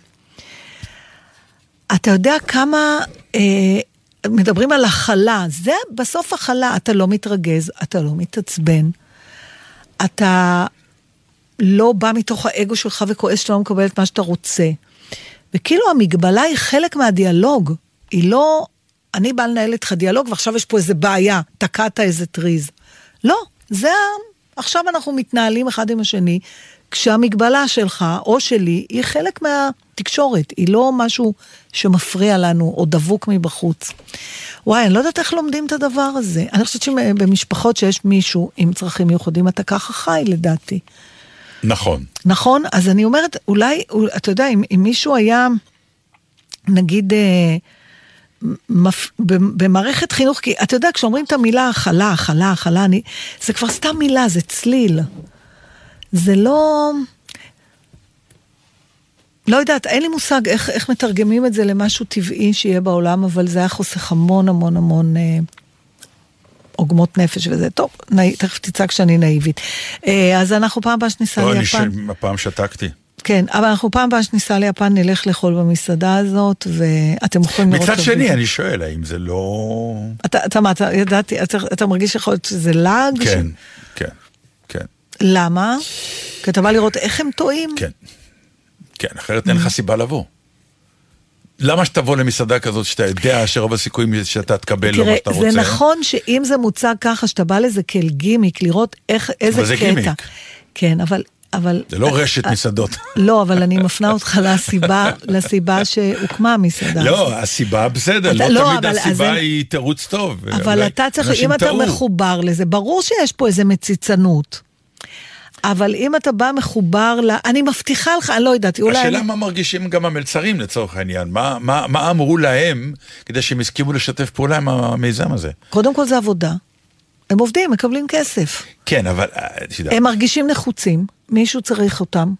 אתה יודע כמה... אה, מדברים על הכלה, זה בסוף הכלה, אתה לא מתרגז, אתה לא מתעצבן, אתה לא בא מתוך האגו שלך וכועס שאתה לא מקבל את מה שאתה רוצה. וכאילו המגבלה היא חלק מהדיאלוג, היא לא, אני באה לנהל איתך דיאלוג ועכשיו יש פה איזה בעיה, תקעת איזה טריז. לא, זה, עכשיו אנחנו מתנהלים אחד עם השני, כשהמגבלה שלך או שלי היא חלק מהתקשורת, היא לא משהו שמפריע לנו או דבוק מבחוץ. וואי, אני לא יודעת איך לומדים את הדבר הזה. אני חושבת שבמשפחות שיש מישהו עם צרכים מיוחדים, אתה ככה חי לדעתי. נכון. נכון? אז אני אומרת, אולי, אול- אתה יודע, אם, אם מישהו היה, נגיד, אה, מפ... במערכת חינוך, כי אתה יודע, כשאומרים את המילה הכלה, הכלה, הכלה, אני... זה כבר סתם מילה, זה צליל. זה לא... לא יודעת, אין לי מושג איך, איך מתרגמים את זה למשהו טבעי שיהיה בעולם, אבל זה היה חוסך המון המון המון אה, עוגמות נפש וזה. טוב, נאי, תכף תצעק שאני נאיבית. אה, אז אנחנו פעם הבאה שניסע לא, אני ליפן. ש- הפעם שתקתי. כן, אבל אנחנו פעם הבאה שניסע ליפן נלך לאכול במסעדה הזאת, ואתם יכולים לראות... מצד שני. אני שואל, האם זה לא... אתה, אתה מה, אתה ידעתי, אתה, אתה מרגיש שיכול להיות שזה לעג? כן, ש... כן, למה? כי אתה בא לראות איך הם טועים? כן. כן, אחרת אין לך סיבה לבוא. למה שתבוא למסעדה כזאת שאתה יודע שרוב הסיכויים שאתה תקבל לא מה תראה, שאתה רוצה? זה נכון שאם זה מוצג ככה, שאתה בא לזה כאל גימיק, לראות איך, איזה אבל זה קטע. גימיק. כן, אבל... אבל... זה לא רשת מסעדות. לא, אבל אני מפנה אותך לסיבה, לסיבה שהוקמה המסעדה. לא. הסיבה בסדר, אתה- לא לא, תמיד הסיבה היא תירוץ טוב. אבל אתה צריך, אם אתה. מחובר לזה, ברור שיש פה איזה מציצנות. אבל אם אתה בא מחובר ל... אני מבטיחה לך, אני לא יודעת, אולי... השאלה אני- מה מרגישים גם המלצרים לצורך העניין, מה, מה, מה אמרו להם כדי שהם הסכימו לשתף פעולה עם המיזם הזה. קודם כל זה עבודה. הם עובדים, מקבלים כסף. כן, אבל, אה, הם מרגישים נחוצים, מישהו צריך אותם.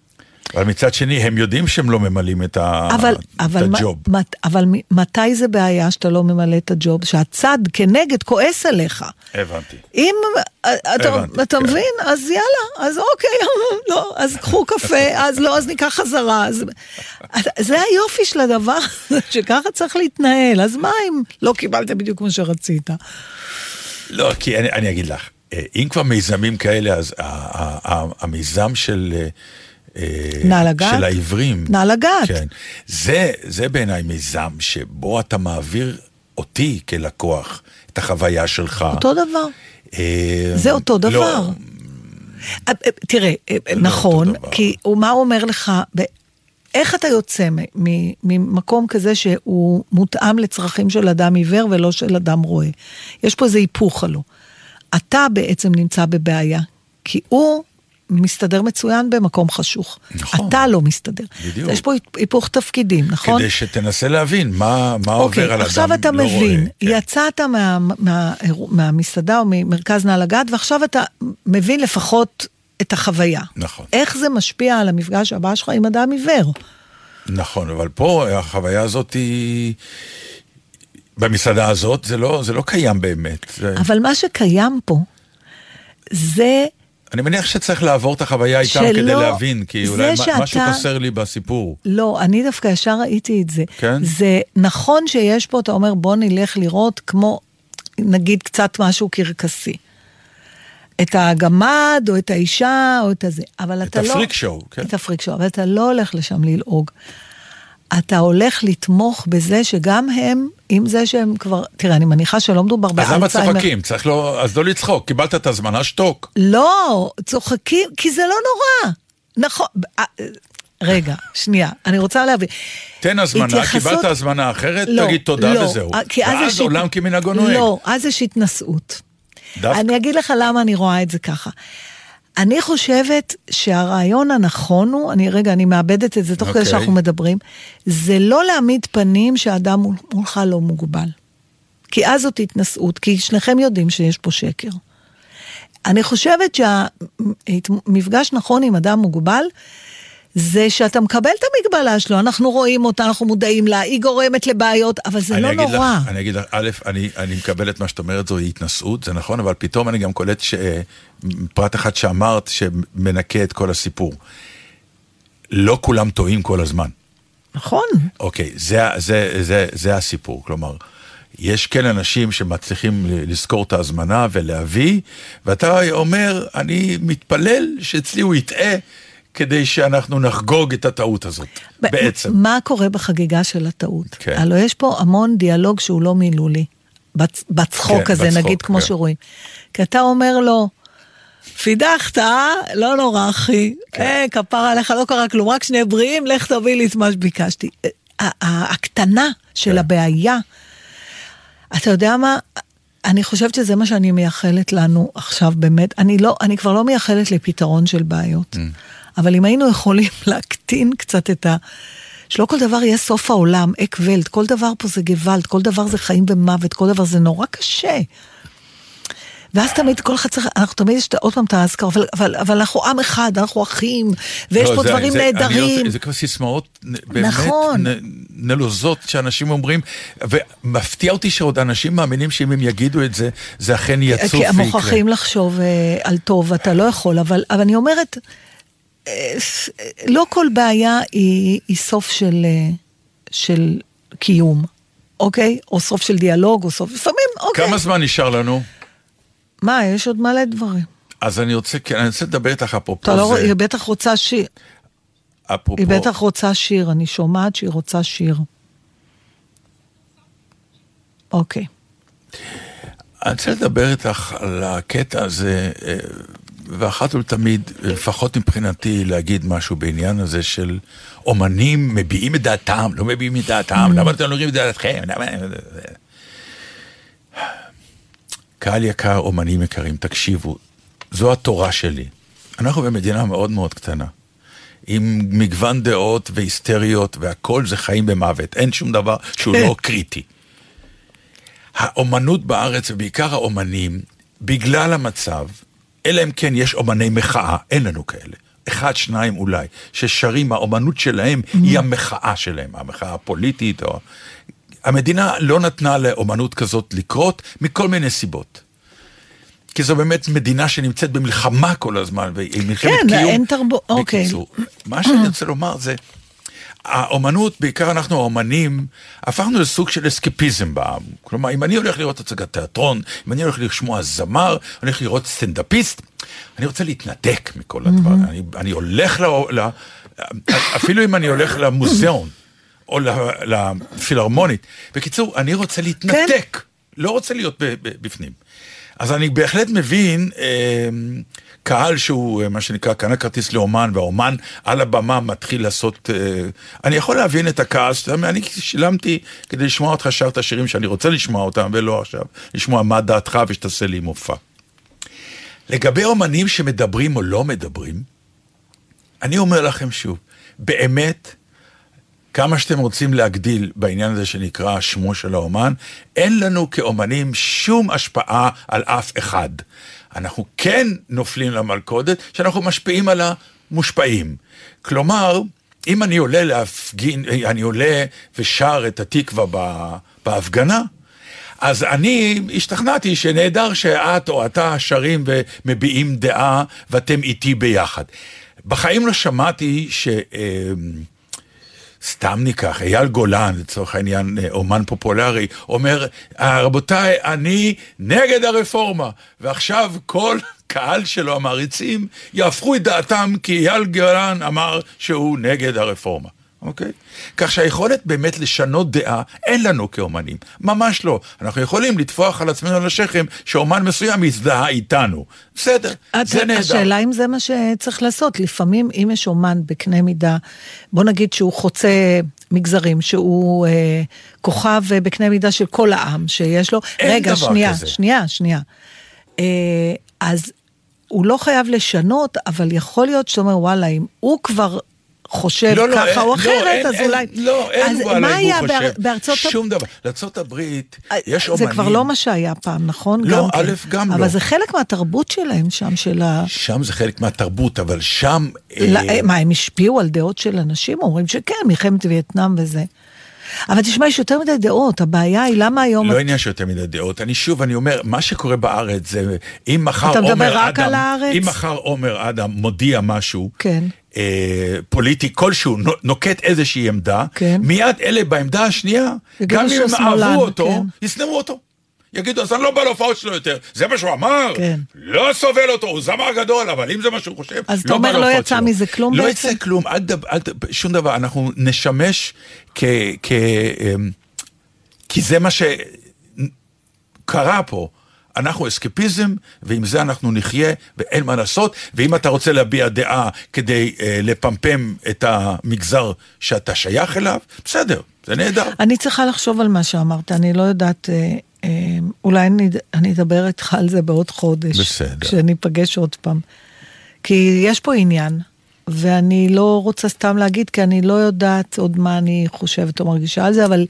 אבל מצד שני, הם יודעים שהם לא ממלאים את, ה, אבל, את אבל, מה- הג'וב. מת, אבל מתי זה בעיה שאתה לא ממלא את הג'וב? שהצד כנגד כועס עליך. הבנתי. אם אה, אתה, הבנתי, אתה כן. מבין, אז יאללה, אז אוקיי, לא, אז קחו קפה, אז לא, אז ניקח חזרה. אז... זה היופי של הדבר הזה, שככה צריך להתנהל. אז מה אם לא קיבלת בדיוק מה שרצית? לא, כי אני, אני אגיד לך, אה, אם כבר מיזמים כאלה, אז המיזם של... אה, אה, נעל הגת? של העברים. נעל הגת. כן. זה, זה בעיניי מיזם שבו אתה מעביר אותי כלקוח, את החוויה שלך. אותו דבר. אה, זה אותו דבר. לא, אה, אה, תראה, לא נכון, אותו דבר. כי מה הוא אומר לך, איך אתה יוצא ממקום כזה שהוא מותאם לצרכים של אדם עיוור ולא של אדם רואה? יש פה איזה היפוך הלו. אתה בעצם נמצא בבעיה, כי הוא מסתדר מצוין במקום חשוך. נכון. אתה לא מסתדר. בדיוק. יש פה היפוך תפקידים, נכון? כדי שתנסה להבין מה, מה עובר על אדם עכשיו אתה לא מבין, רואה. כן. יצאת מה, מה, מהמסעדה או ממרכז נעל הגת, ועכשיו אתה מבין לפחות את החוויה. נכון. איך זה משפיע על המפגש הבא שלך עם אדם עיוור? נכון, אבל פה החוויה הזאת היא... במסעדה הזאת זה לא, זה לא קיים באמת. זה... אבל מה שקיים פה, זה אני מניח שצריך לעבור את החוויה איתם שלא- כדי להבין, כי אולי שאתה-. משהו חסר לי בסיפור. לא, אני דווקא ישר ראיתי את זה. כן? זה נכון שיש פה, אתה אומר, בוא נלך לראות כמו, נגיד, קצת משהו קרקסי. את הגמד, או את האישה, או את הזה. אבל את אתה לא... הפריק שואו, כן. את הפריק שואו, אבל אתה לא הולך לשם ללעוג. אתה הולך לתמוך בזה שגם הם, עם זה שהם כבר... תראה, אני מניחה שלא מדובר אז למה באלצהיימר. צוחקים? צריך לא... אז לא לצחוק, קיבלת את הזמנה, שתוק. לא, צוחקים, כי זה לא נורא. נכון. אה, רגע, שנייה, אני רוצה להבין. תן הזמנה, התייחסות- קיבלת הזמנה אחרת, לא, תגיד תודה לא, וזהו. כי אז ואז יש עולם כמנהגו נוהג. לא, אז יש התנשאות. דווקא. אני אגיד לך למה אני רואה את זה ככה. אני חושבת שהרעיון הנכון הוא, אני רגע, אני מאבדת את זה תוך כדי אוקיי. שאנחנו מדברים, זה לא להעמיד פנים שהאדם מול- מולך לא מוגבל. כי אז זאת התנשאות, כי שניכם יודעים שיש פה שקר. אני חושבת שהמפגש נכון עם אדם מוגבל, זה שאתה מקבל את המגבלה שלו, אנחנו רואים אותה, אנחנו מודעים לה, היא גורמת לבעיות, אבל זה לא נורא. לך, אני אגיד לך, א', אני, אני מקבל את מה שאת אומרת, זו התנשאות, זה נכון, אבל פתאום אני גם קולט ש... פרט אחד שאמרת, שמנקה את כל הסיפור. לא כולם טועים כל הזמן. נכון. אוקיי, זה, זה, זה, זה הסיפור. כלומר, יש כן אנשים שמצליחים לזכור את ההזמנה ולהביא, ואתה אומר, אני מתפלל שאצלי הוא יטעה, כדי שאנחנו נחגוג את הטעות הזאת, ב- בעצם. מה קורה בחגיגה של הטעות? כן. הלוא יש פה המון דיאלוג שהוא לא מילולי. בצ- בצחוק כן, הזה, בצחוק, נגיד, כמו כן. שרואים. כי אתה אומר לו, פידחת, אה? לא נורא, אחי. כן. אה, כפרה עליך, לא קרה כלום, רק שני בריאים, לך תביא לי את מה שביקשתי. אה, ה- ה- הקטנה של כן. הבעיה, אתה יודע מה? אני חושבת שזה מה שאני מייחלת לנו עכשיו באמת. אני לא, אני כבר לא מייחלת לפתרון של בעיות. אבל אם היינו יכולים להקטין קצת את ה... שלא כל דבר יהיה סוף העולם, אק ולט, כל דבר פה זה גוואלד, כל דבר זה חיים ומוות, כל דבר זה נורא קשה. ואז תמיד כל אחד צריך, אנחנו תמיד יש עוד פעם את האזכר, אבל, אבל, אבל אנחנו עם אחד, אנחנו אחים, ויש לא, פה זה- דברים זה- לא- נהדרים. זה כבר סיסמאות באמת נכון. נ- נלוזות שאנשים אומרים, ומפתיע אותי שעוד אנשים מאמינים שאם הם יגידו את זה, זה אכן יצוף כי ויקרה. הם מוכרחים לחשוב אה, על טוב, אתה לא יכול, אבל, אבל אני אומרת, לא כל בעיה היא, היא סוף של, אה, של קיום, אוקיי? או סוף של דיאלוג, או סוף, לפעמים, אוקיי. כמה זמן נשאר לנו? מה, יש עוד מלא דברים. אז אני רוצה, כן, אני רוצה לדבר איתך אפרופו לא, זה. היא בטח רוצה שיר, אפרופו, היא בטח רוצה שיר, אני שומעת שהיא רוצה שיר. אוקיי. אני רוצה לדבר איתך על הקטע הזה, אה, ואחת ולתמיד, לפחות מבחינתי, להגיד משהו בעניין הזה של אומנים מביעים את דעתם, לא מביעים את דעתם, למה אתם לא אומרים את דעתכם? קהל יקר, אומנים יקרים, תקשיבו, זו התורה שלי. אנחנו במדינה מאוד מאוד קטנה, עם מגוון דעות והיסטריות, והכל זה חיים ומוות, אין שום דבר שהוא לא קריטי. האומנות בארץ, ובעיקר האומנים, בגלל המצב, אלא אם כן יש אומני מחאה, אין לנו כאלה. אחד, שניים אולי, ששרים, האומנות שלהם היא המחאה שלהם, המחאה הפוליטית, או... המדינה לא נתנה לאומנות כזאת לקרות מכל מיני סיבות. כי זו באמת מדינה שנמצאת במלחמה כל הזמן, והיא מלחמת כן, קיום. אין תרבות- אוקיי. בקיצור, מה שאני רוצה לומר זה, האומנות, בעיקר אנחנו האומנים, הפכנו לסוג של אסקפיזם בעם. כלומר, אם אני הולך לראות הצגת תיאטרון, אם אני הולך לשמוע זמר, אני הולך לראות סטנדאפיסט, אני רוצה להתנתק מכל הדברים. אני, אני הולך ל... ל... אפילו אם אני הולך למוזיאון, או לפילהרמונית. בקיצור, אני רוצה להתנתק, לא רוצה להיות בפנים. אז אני בהחלט מבין אה, קהל שהוא, אה, מה שנקרא, קנה כרטיס לאומן, והאומן על הבמה מתחיל לעשות... אה, אני יכול להבין את הכעס, אני שילמתי כדי לשמוע אותך שר את השירים שאני רוצה לשמוע אותם, ולא עכשיו לשמוע מה דעתך ושתעשה לי מופע. לגבי אומנים שמדברים או לא מדברים, אני אומר לכם שוב, באמת, כמה שאתם רוצים להגדיל בעניין הזה שנקרא שמו של האומן, אין לנו כאומנים שום השפעה על אף אחד. אנחנו כן נופלים למלכודת שאנחנו משפיעים על המושפעים. כלומר, אם אני עולה להפגין, אני עולה ושר את התקווה בהפגנה, אז אני השתכנעתי שנהדר שאת או אתה שרים ומביעים דעה ואתם איתי ביחד. בחיים לא שמעתי ש... אה, סתם ניקח, אייל גולן, לצורך העניין, אה, אומן פופולרי, אומר, "אה, רבותיי, אני נגד הרפורמה. ועכשיו כל קהל שלו, המעריצים, יהפכו את דעתם כי אייל גולן אמר שהוא נגד הרפורמה. אוקיי? כך שהיכולת באמת לשנות דעה, אין לנו כאומנים. ממש לא. אנחנו יכולים לטפוח על עצמנו על השכם שאומן מסוים יזדהה איתנו. בסדר, זה נהדר. השאלה אם זה מה שצריך לעשות. לפעמים אם יש אומן בקנה מידה, בוא נגיד שהוא חוצה מגזרים, שהוא אה, כוכב אה, בקנה מידה של כל העם, שיש לו... אין רגע, דבר שנייה, כזה. שנייה, שנייה. אה, אז הוא לא חייב לשנות, אבל יכול להיות שאתה אומר, וואלה, אם הוא כבר... חושב לא, לא, ככה אין, או לא, אחרת, אין, אז אין, אולי... לא, אין אז מה היה חושב. באר- בארצות... שום דבר. לארצות הברית יש זה אומנים... כבר לא מה שהיה פעם, נכון? לא, גם כן. א', גם אבל לא. זה חלק מהתרבות שלהם שם, של ה... שם זה חלק מהתרבות, אבל שם... אה, לא, מה, הם השפיעו על דעות של אנשים? אומרים שכן, מלחמת וייטנאם וזה. אבל תשמע, יש יותר מדי דעות, הבעיה היא למה היום... לא עניין של יותר מדי דעות. אני שוב, אני אומר, מה שקורה בארץ זה, אם מחר אתה מדבר עומר רק אדם... על הארץ? אם מחר עומר אדם מודיע משהו... כן. אה, פוליטי כלשהו, נו- נוקט איזושהי עמדה, כן. מיד אלה בעמדה השנייה, גם אם הם אהבו אותו, כן. ישנאו אותו. יגידו, אז אני לא בא להופעות שלו יותר. זה מה שהוא אמר. כן. לא סובל אותו, הוא זמר גדול, אבל אם זה מה שהוא חושב, אז אתה לא אומר, לא יצא שלו. מזה כלום לא בעצם? יצא כלום, אל תדבר, אל תדבר, שום דבר. אנחנו נשמש כ... כ אמ, כי זה מה שקרה פה. אנחנו אסקפיזם, ועם זה אנחנו נחיה, ואין מה לעשות. ואם אתה רוצה להביע דעה כדי אה, לפמפם את המגזר שאתה שייך אליו, בסדר, זה נהדר. אני צריכה לחשוב על מה שאמרת, אני לא יודעת, אה, אה, אולי אני, אני אדבר איתך על זה בעוד חודש. בסדר. כשניפגש עוד פעם. כי יש פה עניין, ואני לא רוצה סתם להגיד, כי אני לא יודעת עוד מה אני חושבת או מרגישה על זה, אבל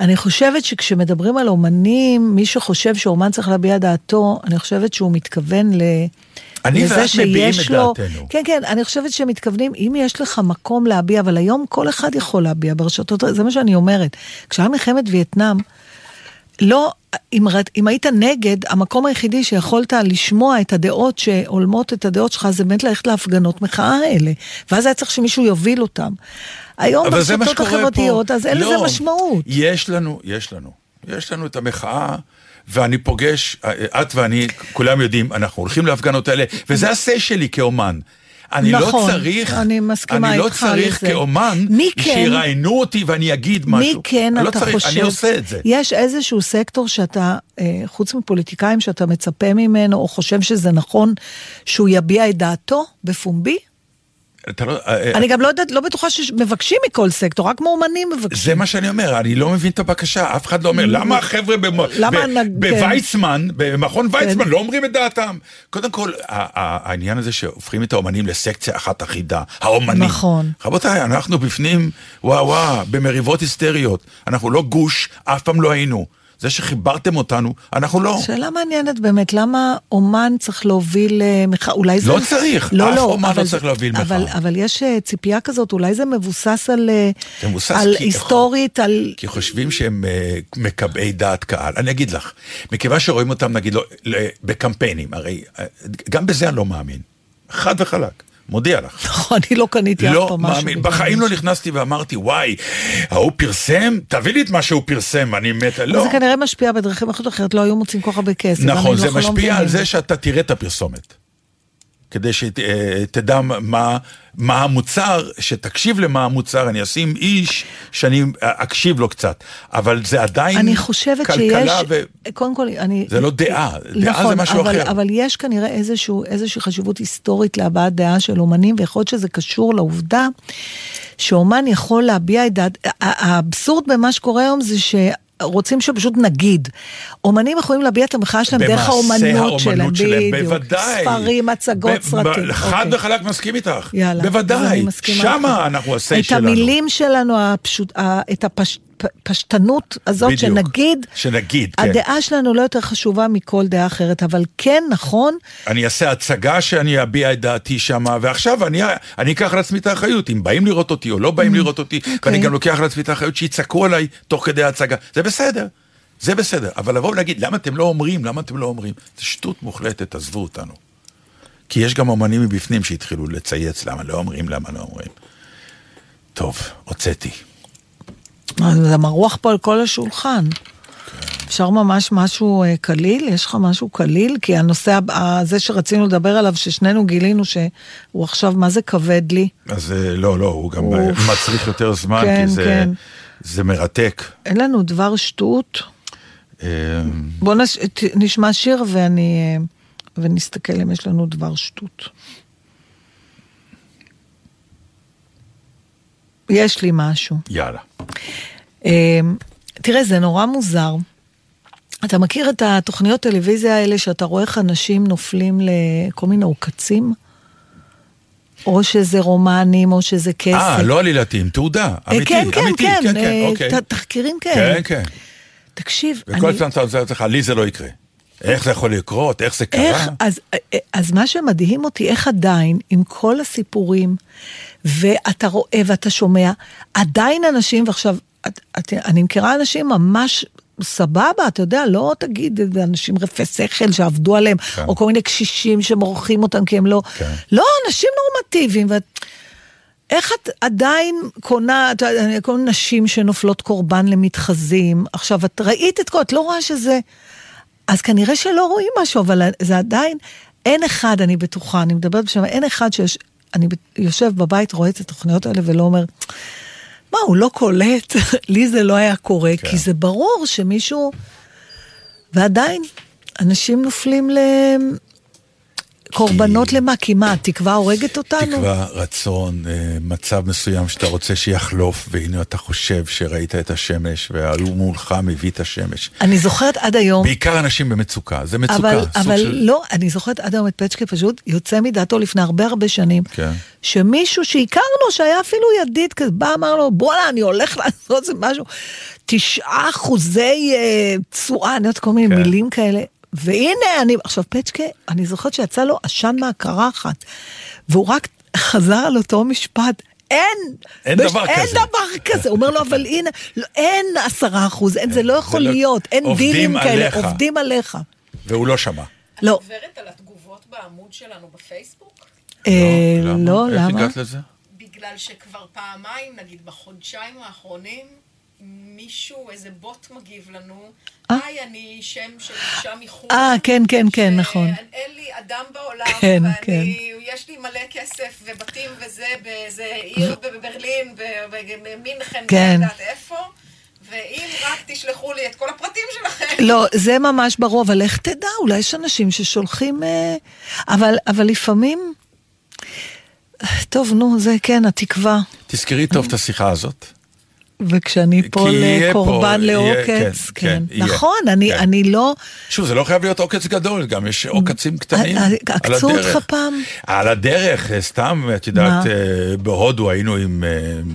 אני חושבת שכשמדברים על אומנים, מי שחושב שאומן צריך להביע דעתו, אני חושבת שהוא מתכוון ל... אני ואת מביעים את לו- דעתנו. כן, כן, אני חושבת שהם מתכוונים, אם יש לך מקום להביע, אבל היום כל אחד יכול להביע ברשתות, זה מה שאני אומרת. כשהיה מלחמת וייטנאם, לא, אם, אם היית נגד, המקום היחידי שיכולת לשמוע את הדעות שהולמות את הדעות שלך, זה באמת ללכת להפגנות מחאה האלה. ואז היה צריך שמישהו יוביל אותם. היום זה ברשתות שקורה פה. החברתיות, אז אין לא, לזה משמעות. יש לנו, יש לנו. יש לנו את המחאה, ואני פוגש, את ואני, כולם יודעים, אנחנו הולכים להפגנות האלה, וזה ה-say שלי כאומן. אני לא נכון, צריך, אני מסכימה אני לא איתך צריך לזה. כאומן, כן- שיראיינו אותי ואני אגיד משהו. מי כן אני לא אתה צריך, חושב? אני עושה את זה. יש איזשהו סקטור שאתה, אה, חוץ מפוליטיקאים, שאתה מצפה ממנו, או חושב שזה נכון שהוא יביע את דעתו בפומבי? לא, אה, אני גם לא יודעת, לא בטוחה שמבקשים מכל סקטור, רק מאומנים מבקשים. זה מה שאני אומר, אני לא מבין את הבקשה, אף אחד לא אומר, למה החבר'ה נג- בוויצמן, במכון כן. ויצמן, לא אומרים את דעתם? קודם כל, העניין הזה שהופכים את האומנים לסקציה אחת אחידה, האומנים. נכון. רבותיי, אנחנו בפנים, וואו וואו, במריבות היסטריות. אנחנו לא גוש, אף פעם לא היינו. זה שחיברתם אותנו, אנחנו לא. שאלה מעניינת באמת, למה אומן צריך להוביל אה, מחאה? אולי זה... לא צריך, אף אומן לא אבל צריך זה- להוביל מחאה. אבל, אבל יש אה, ציפייה כזאת, אולי זה מבוסס על... אה, זה מבוסס על כי- היסטורית, על... כי חושבים שהם אה, מקבעי דעת קהל. אני אגיד לך, מכיוון שרואים אותם נגיד לא, ל- בקמפיינים, הרי גם בזה אני לא מאמין. חד וחלק, מודיע לך. נכון, אני לא קניתי אף לא פעם משהו. מאמין, בגלל בחיים לא. נכנסתי ואמרתי, וואי, ההוא פרסם? תביא לי את מה שהוא פרסם, אני מת, לא. זה כנראה משפיע בדרכים אחרות, אחרת לא היו מוצאים כל כך הרבה כסף. נכון, זה אנחנו לא משפיע על. זה שאתה תראה את הפרסומת. כדי שתדע מה, מה המוצר, שתקשיב למה המוצר, אני אשים איש שאני אקשיב לו קצת, אבל זה עדיין אני חושבת כלכלה שיש, ו... קודם כל, אני... זה לא דעה, דעה נכון, זה משהו אבל, אחר. אבל יש כנראה איזשהו, איזושהי חשיבות היסטורית להבעת דעה של אומנים, ויכול להיות שזה קשור לעובדה שאומן יכול להביע את דעת... האבסורד במה שקורה היום זה ש... רוצים שפשוט נגיד. אומנים יכולים להביע את המחאה שלהם דרך במעשה האומנות שלהם, האומנות שלהם, בדיוק. בוודאי. ספרים, הצגות, ב- סרטים. ב- חד אוקיי. וחלק מסכים איתך. יאללה. בוודאי, שמה. אנחנו את שלנו. המילים שלנו, הפשוט, את הפשטנות הזאת, בדיוק. שנגיד, שנגיד, כן. הדעה שלנו לא יותר חשובה מכל דעה אחרת, אבל כן נכון, אני אעשה הצגה שאני אביע את דעתי שמה, ועכשיו אני, אני אקח על עצמי את האחריות, אם באים לראות אותי או לא באים לראות אותי, אוקיי. ואני גם לוקח על עצמי את האחריות שיצעקו עליי תוך כדי ההצגה, זה בסדר, זה בסדר, אבל לבוא ולהגיד, למה אתם לא אומרים, למה אתם לא אומרים, זה שטות מוחלטת, עזבו אותנו. כי יש גם אומנים מבפנים שהתחילו לצייץ למה לא אומרים, למה לא אומרים. טוב, הוצאתי. זה מרוח פה על כל השולחן. אפשר ממש משהו אה, קליל? יש לך משהו קליל? כי הנושא הזה שרצינו לדבר עליו, ששנינו גילינו שהוא עכשיו, מה זה כבד לי? אז אה, לא, לא, הוא גם. מצריך יותר זמן, כן, כי זה, כן. זה מרתק. אין לנו דבר שטות. אה, בוא נש... נשמע שיר ואני... אה, ונסתכל אם יש לנו דבר שטות. יש לי משהו. יאללה. אה, תראה, זה נורא מוזר. אתה מכיר את התוכניות טלוויזיה האלה שאתה רואה איך אנשים נופלים לכל מיני עוקצים? או שזה רומנים, או שזה כסף. אה, לא עלילתיים, תעודה, אה, אמיתי, כן, כן, אמיתי, כן, כן, כן, אה, אוקיי. ת- תחקירים כאלה. כן, כן. תקשיב, וכל הזמן אתה עושה לך, לי זה לא יקרה. איך זה יכול לקרות, איך זה קרה? איך, אז, אה, אז מה שמדהים אותי, איך עדיין, עם כל הסיפורים, ואתה רואה ואתה שומע, עדיין אנשים, ועכשיו, את, את, אני מכירה אנשים ממש סבבה, אתה יודע, לא תגיד אנשים רפי שכל שעבדו עליהם, כן. או כל מיני קשישים שמורחים אותם כי הם לא... כן. לא, אנשים נורמטיביים. ואת, איך את עדיין קונה, את יודעת, כל מיני נשים שנופלות קורבן למתחזים. עכשיו, את ראית את כל, את לא רואה שזה... אז כנראה שלא רואים משהו, אבל זה עדיין, אין אחד, אני בטוחה, אני מדברת בשם, אין אחד שיש, אני יושב בבית, רואה את התוכניות האלה ולא אומר, מה, הוא לא קולט? לי זה לא היה קורה, כן. כי זה ברור שמישהו... ועדיין, אנשים נופלים ל... קורבנות למה? כי מה, התקווה הורגת אותנו? תקווה, רצון, אה, מצב מסוים שאתה רוצה שיחלוף, והנה אתה חושב שראית את השמש, והיו מולך מביא את השמש. אני זוכרת עד היום... בעיקר אנשים במצוקה, זה מצוקה. אבל, אבל של... לא, אני זוכרת עד היום את פצ'קה פשוט יוצא מדעתו לפני הרבה הרבה שנים, כן. שמישהו שהכרנו, שהיה אפילו ידיד כזה, בא אמר לו, בואנה, אני הולך לעשות איזה משהו, תשעה אחוזי אה, תשואה, אני יודעת כל מיני כן. מילים כאלה, והנה אני, עכשיו פצ'קה, אני זוכרת שיצא לו עשן מהקרחת, והוא רק חזר על אותו משפט. אין, אין דבר אין כזה. דבר כזה, הוא אומר לו, אבל הנה, לא, אין עשרה אחוז, אין, זה לא יכול לא- להיות, אין עובדים דילים כאלה, עליך. עובדים עליך. והוא לא שמע. לא, עוברת על התגובות בעמוד שלנו בפייסבוק? אה, לא, איך למה? הגעת לזה? בגלל שכבר פעמיים, נגיד בחודשיים האחרונים, מישהו, איזה בוט מגיב לנו, היי, אני שם של אישה מחו"ל. אה, כן, כן, כן, נכון. אין לי אדם בעולם, כן, ואני, יש לי מלא כסף ובתים וזה, באיזה עיר בברלין, במינכן, כן. לא יודעת איפה, ואם רק תשלחו לי את כל הפרטים שלכם. לא, זה ממש ברור, אבל איך תדע, אולי יש אנשים ששולחים... אה, אבל, אבל לפעמים... טוב, נו, זה כן, התקווה. תזכרי טוב את השיחה הזאת. וכשאני פה לקורבן לעוקץ, כן, כן. כן. נכון, אני, כן. אני לא... שוב, זה לא חייב להיות עוקץ גדול, גם יש עוקצים קטנים אה, על אה, עקצו. אותך פעם? על הדרך, אה, סתם, את יודעת, מה? בהודו היינו עם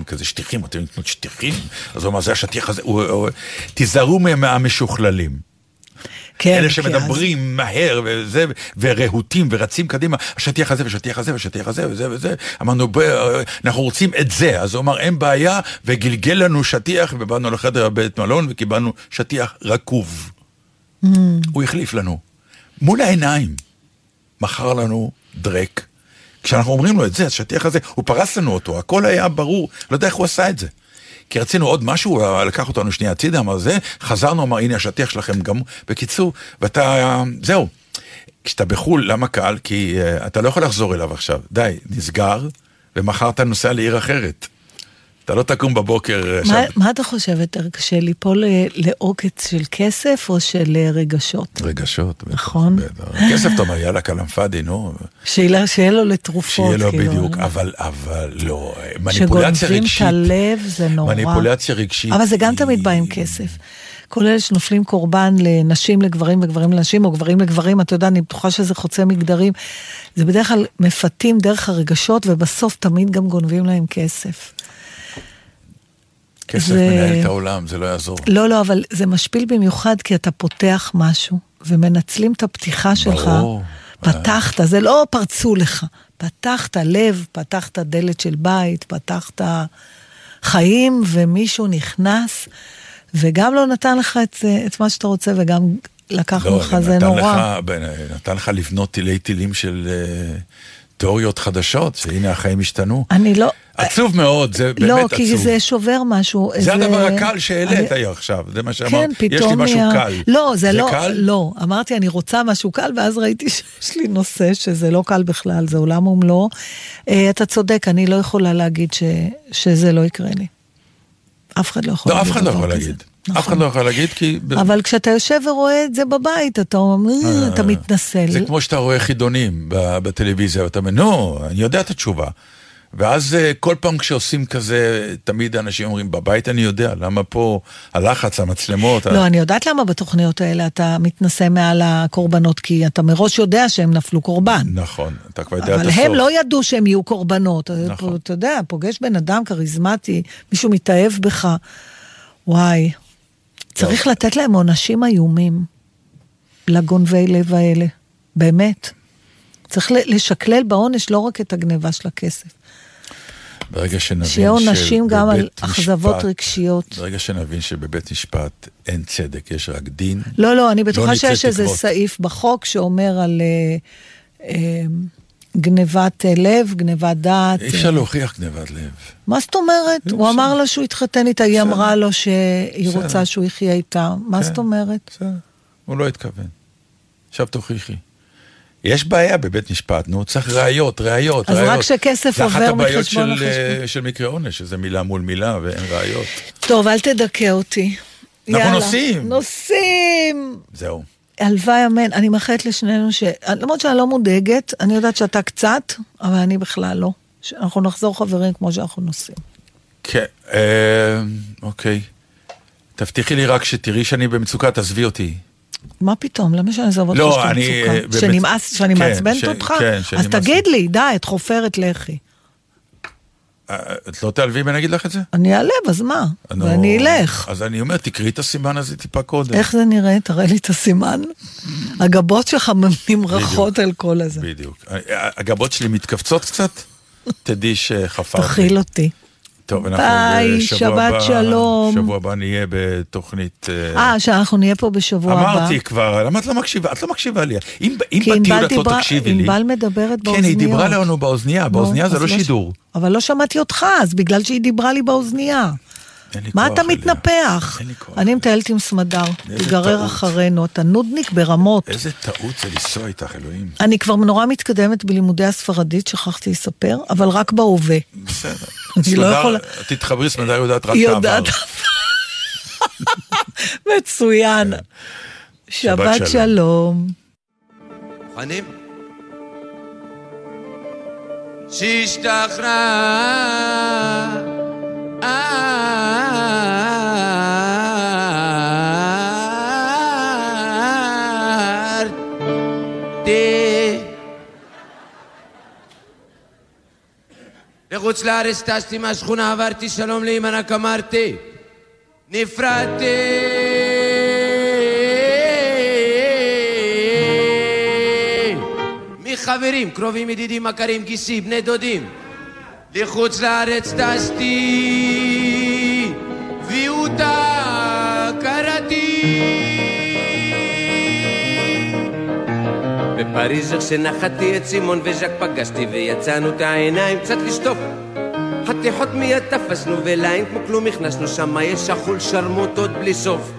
כזה שטיחים, אתם לקנות שטיחים? אז הוא אמר, זה השטיח הזה, תיזהרו מה- מהמשוכללים. כן, אלה כי שמדברים מהר וזה, ורהוטים ורצים קדימה, השטיח הזה והשטיח הזה והשטיח הזה וזה וזה, אמרנו, "בוא, אנחנו רוצים את זה, אז הוא אמר, אין בעיה, וגלגל לנו שטיח, ובאנו לחדר בית מלון וקיבלנו שטיח רקוב. Mm. הוא החליף לנו, מול העיניים, מכר לנו דרק. כשאנחנו אומרים לו את זה, השטיח הזה, הוא פרס לנו אותו, הכל היה ברור, לא יודע איך הוא עשה את זה. כי רצינו עוד משהו, לקח אותנו שנייה הצידה, אמר זה, חזרנו, אמר הנה השטיח שלכם גם, בקיצור, ואתה, זהו. כשאתה בחו"ל, למה קל? כי uh, אתה לא יכול לחזור אליו עכשיו, די, נסגר, ומחר אתה נוסע לעיר אחרת. אתה לא תקום בבוקר אה, מה, עכשיו. מה אתה חושב יותר קשה, ליפול אה, לעוקץ של כסף או של אה, רגשות? רגשות. נכון. בטח. כסף אתה אומר, יאללה, כלאם פאדי, נו. שיהיה שיהיה לו לתרופות. שיהיה לו כאילו. בדיוק, אבל, אבל לא, מניפולציה שגונבים רגשית. את הלב, זה נורא. מניפולציה רגשית. אבל זה גם היא- תמיד בא עם כסף. כל אלה שנופלים קורבן לנשים לגברים וגברים לנשים, או גברים לגברים, אתה יודע, אני בטוחה שזה חוצה מגדרים. זה בדרך כלל מפתים דרך הרגשות, ובסוף תמיד גם גונבים להם כסף. כסף זה- מנהל את העולם, זה לא יעזור. לא, לא, אבל זה משפיל במיוחד כי אתה פותח משהו, ומנצלים את הפתיחה שלך. ברור. פתחת, זה לא פרצו לך. פתחת לב, פתחת דלת של בית, פתחת חיים, ומישהו נכנס, וגם לא נתן לך את, את מה שאתה רוצה, וגם לקח לא, ממך, זה נורא. לך, נתן לך לבנות תילי תילים של אה, תיאוריות חדשות, שהנה החיים השתנו. אני לא... עצוב מאוד, זה באמת לא, עצוב. כי זה שובר משהו. זה הדבר הקל שהעלית אני- עכשיו, זה מה שאמרת. כן, יש לי פתאום משהו נהיה... קל. לא, זה, לא, קל? לא. אמרתי, אני רוצה משהו קל, ואז ראיתי שיש לי נושא שזה לא קל בכלל, זה עולם ומלואו. אה, אתה צודק, אני לא יכולה להגיד ש, שזה לא יקרה לי. אף אחד לא יכול לא, להגיד אף אחד לא יכול כזה. להגיד. נכון. אף אחד לא יכול להגיד, כי... אבל כשאתה יושב ורואה את זה בבית, אתה אומר, "אה, אתה מתנצל. זה כמו שאתה רואה חידונים בטלוויזיה, ואתה אומר, נו, אני יודע את התשובה. ואז אה, כל פעם כשעושים כזה, תמיד אנשים אומרים, בבית אני יודע, למה פה הלחץ, המצלמות? ה- לא, אני יודעת למה בתוכניות האלה אתה מתנשא מעל הקורבנות, כי אתה מראש יודע שהם נפלו קורבן. נכון, אתה כבר יודע את אבל הסוף. הם לא ידעו שהם יהיו קורבנות. נכון. אתה יודע, פוגש בן אדם כריזמטי, מישהו מתאהב בך, וואי. צריך לתת להם עונשים איומים, לגונבי לב האלה, באמת. צריך לשקלל בעונש לא רק את הגניבה של הכסף. ברגע שנבין שיהיה עונשים גם על אכזבות רגשיות. ברגע שנבין שבבית משפט אין צדק, יש רק דין. לא, לא, אני בטוחה נצא שיש איזה. סעיף בחוק שאומר על אה, אה, גנבת אה, לב, גנבת דעת. אי אפשר להוכיח גנבת לב. מה זאת אומרת? הוא בסדר. אמר לה שהוא התחתן איתה, היא. אמרה לו שהיא. רוצה שהוא יחיה איתה. מה כן. זאת אומרת? בסדר, הוא לא התכוון. עכשיו תוכיחי. יש בעיה בבית משפט, נו, צריך ראיות, ראיות, אז ראיות. רק שכסף זה אחת עובר הבעיות מחשבון של, לחשבון. אה, של מקרה עונש, שזה מילה מול מילה ואין ראיות. טוב, אל תדכא אותי. אנחנו יאללה. נוסעים. נוסעים! זהו. הלוואי אמן, אני מאחלת לשנינו ש... למרות שאני לא מודאגת, אני יודעת שאתה קצת, אבל אני בכלל לא. שאנחנו נחזור חברים כמו שאנחנו נוסעים. כן, אה, אוקיי. תבטיחי לי רק שתראי שאני במצוקה, תעזבי אותי. מה פתאום? למה שאני אעזוב אותך לא, שאתה אני, אה, שנמאס, שאני כן, מעצבנת ש- אותך? כן, אז תגיד לי, די, את חופרת לחי. אה, את לא תעלבי אם אני אגיד לך את זה? אני אעלב, אז מה? נו, ואני אלך. אז אני אומר, תקראי את הסימן הזה טיפה קודם. איך זה נראה? תראה לי את הסימן. הגבות שלך נמרחות על כל הזה. בדיוק. אה, הגבות שלי מתכווצות קצת, תדעי שחפרתי. תכיל אותי. טוב, אנחנו ביי, בשבוע שבת הבא- שלום. שבוע הבא נהיה בתוכנית... אה, אה, שאנחנו נהיה פה בשבוע הבא. אמרתי כבר, למה את לא מקשיבה? את לא מקשיבה לי. אם אם כי בטיול את לא תקשיבי לי... ענבל מדברת כן, באוזניות. היא דיברה לנו באוזנייה, נו, באוזנייה זה לא ש- שידור. אבל לא שמעתי אותך, אז בגלל שהיא דיברה לי באוזנייה. מה אתה. מתנפח? אני מטיילת עם סמדר, תיגרר טעות. אחרינו, אתה נודניק ברמות. איזה טעות זה לנסוע איתך, אלוהים. אני כבר נורא מתקדמת בלימודי הספרדית, שכחתי לספר, אבל רק בהווה. בסדר. אני לא יכולה- תתחברי, סמדר יודעת רק היא את יודעת. מצוין. שבת שבת שלום. מוכנים? שהשתחררתי לחוץ לארץ טסתי מהשכונה, עברתי שלום לאמא, רק אמרתי נפרדתי. מחברים, קרובים, ידידים, מכרים, גיסי, בני דודים לחוץ לארץ טסתי ואותה קראתי. בפריז איך שנחתי את סימון וז'ק פגשתי ויצאנו את העיניים קצת לשטוף חתיכות מיד תפסנו ולעין כמו כלום הכנסנו שמה יש אכול שרמוטות בלי סוף.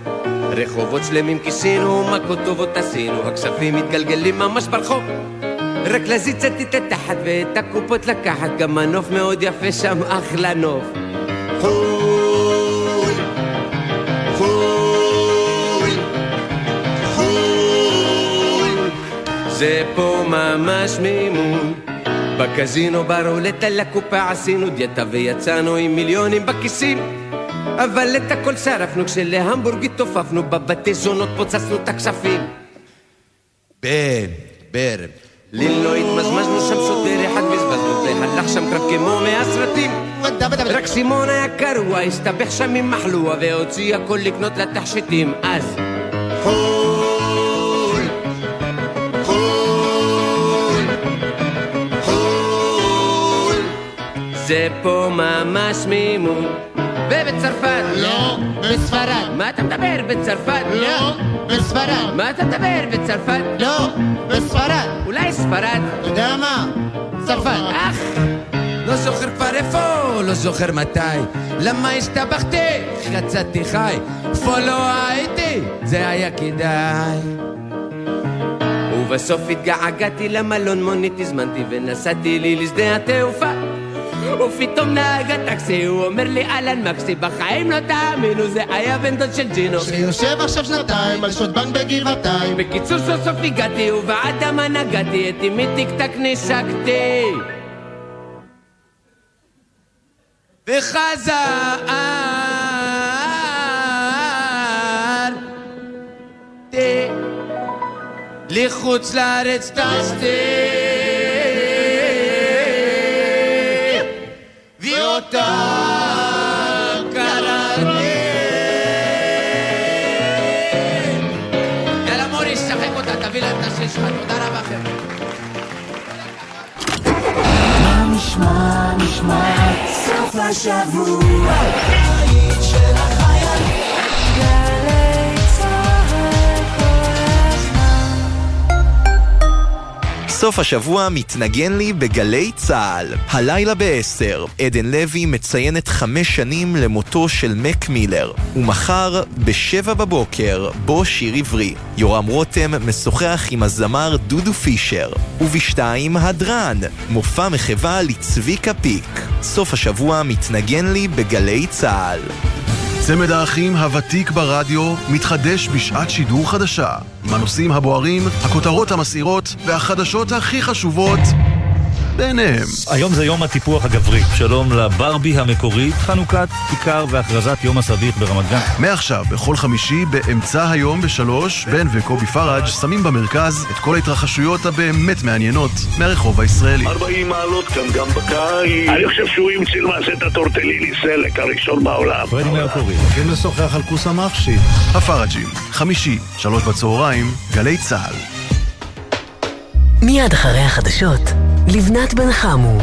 רחובות שלמים כיסינו, מכות טובות עשינו, הכספים מתגלגלים ממש ברחוב רק להזיז את התחת ואת הקופות לקחת, גם הנוף מאוד יפה שם, אחלה נוף. חו"ל, חו"ל, חו"ל, זה פה ממש מימון. בקזינו ברולטה לקופה עשינו דיאטה ויצאנו עם מיליונים בכיסים אבל את הכל שרפנו כשלהמבורג התעופפנו בבתי זונות פוצצנו את הכספים בן, בר, ליל לא התמזמזנו שם שוטר אחד בזבזנו והלך שם קרב כמו מהסרטים רק סימון היה קרוע, הסתבך שם עם מחלוע והוציא הכל לקנות לתכשיטים. אז חו"ל, חו"ל, חו"ל. זה פה ממש מימון ובצרפת לא, בספרד. מה אתה מדבר בצרפת? לא, בספרד. מה אתה מדבר בצרפת? לא, בספרד. אולי ספרד? אתה יודע מה? צרפת. אך, לא זוכר כבר איפה, לא זוכר מתי. למה הסתבכתי? יצאתי חי. איפה לא הייתי? זה היה כדאי. ובסוף התגעגעתי למלון מונית הזמנתי ונסעתי לי לשדה התעופה ופתאום נהג הטקסי הוא אומר לי אהלן מקסי בחיים לא תאמינו זה היה בן דוד של ג'ינו. שיושב עכשיו שנתיים על שעות בנק בגבעתיים. בקיצור סוף סוף הגעתי ובעד המה נגעתי את אמי טיק טק נישקתי וחזרתי לחוץ לארץ טסתי ואותה קראתי יאללה מוריס, סוף השבוע מתנגן לי בגלי צה"ל. הלילה ב-10, עדן לוי מציינת חמש שנים למותו של מק מילר. ומחר, ב-7 בבוקר, בו שיר עברי. יורם רותם משוחח עם הזמר דודו פישר. ובשתיים, הדרן, מופע מחווה לצביקה פיק. סוף השבוע מתנגן לי בגלי צה"ל. צמד האחים הוותיק ברדיו מתחדש בשעת שידור חדשה. עם הנושאים הבוערים, הכותרות המסעירות והחדשות הכי חשובות ביניהם. היום זה יום הטיפוח הגברי. שלום לברבי המקורית, חנוכת כיכר והכרזת יום הסביך ברמת גן. מעכשיו, בכל חמישי, באמצע היום בשלוש, בן וקובי פראג' שמים במרכז את כל ההתרחשויות הבאמת מעניינות מהרחוב הישראלי. 40 מעלות כאן גם בקיץ. אני חושב שהוא המציא למעשה את הטורטליני סלק הראשון בעולם. פרדי מרקורי. הולכים לשוחח על כוס המחשי. הפראג'ים, חמישי, שלוש בצהריים, גלי צה"ל. מיד אחרי החדשות, לבנת בן חמו.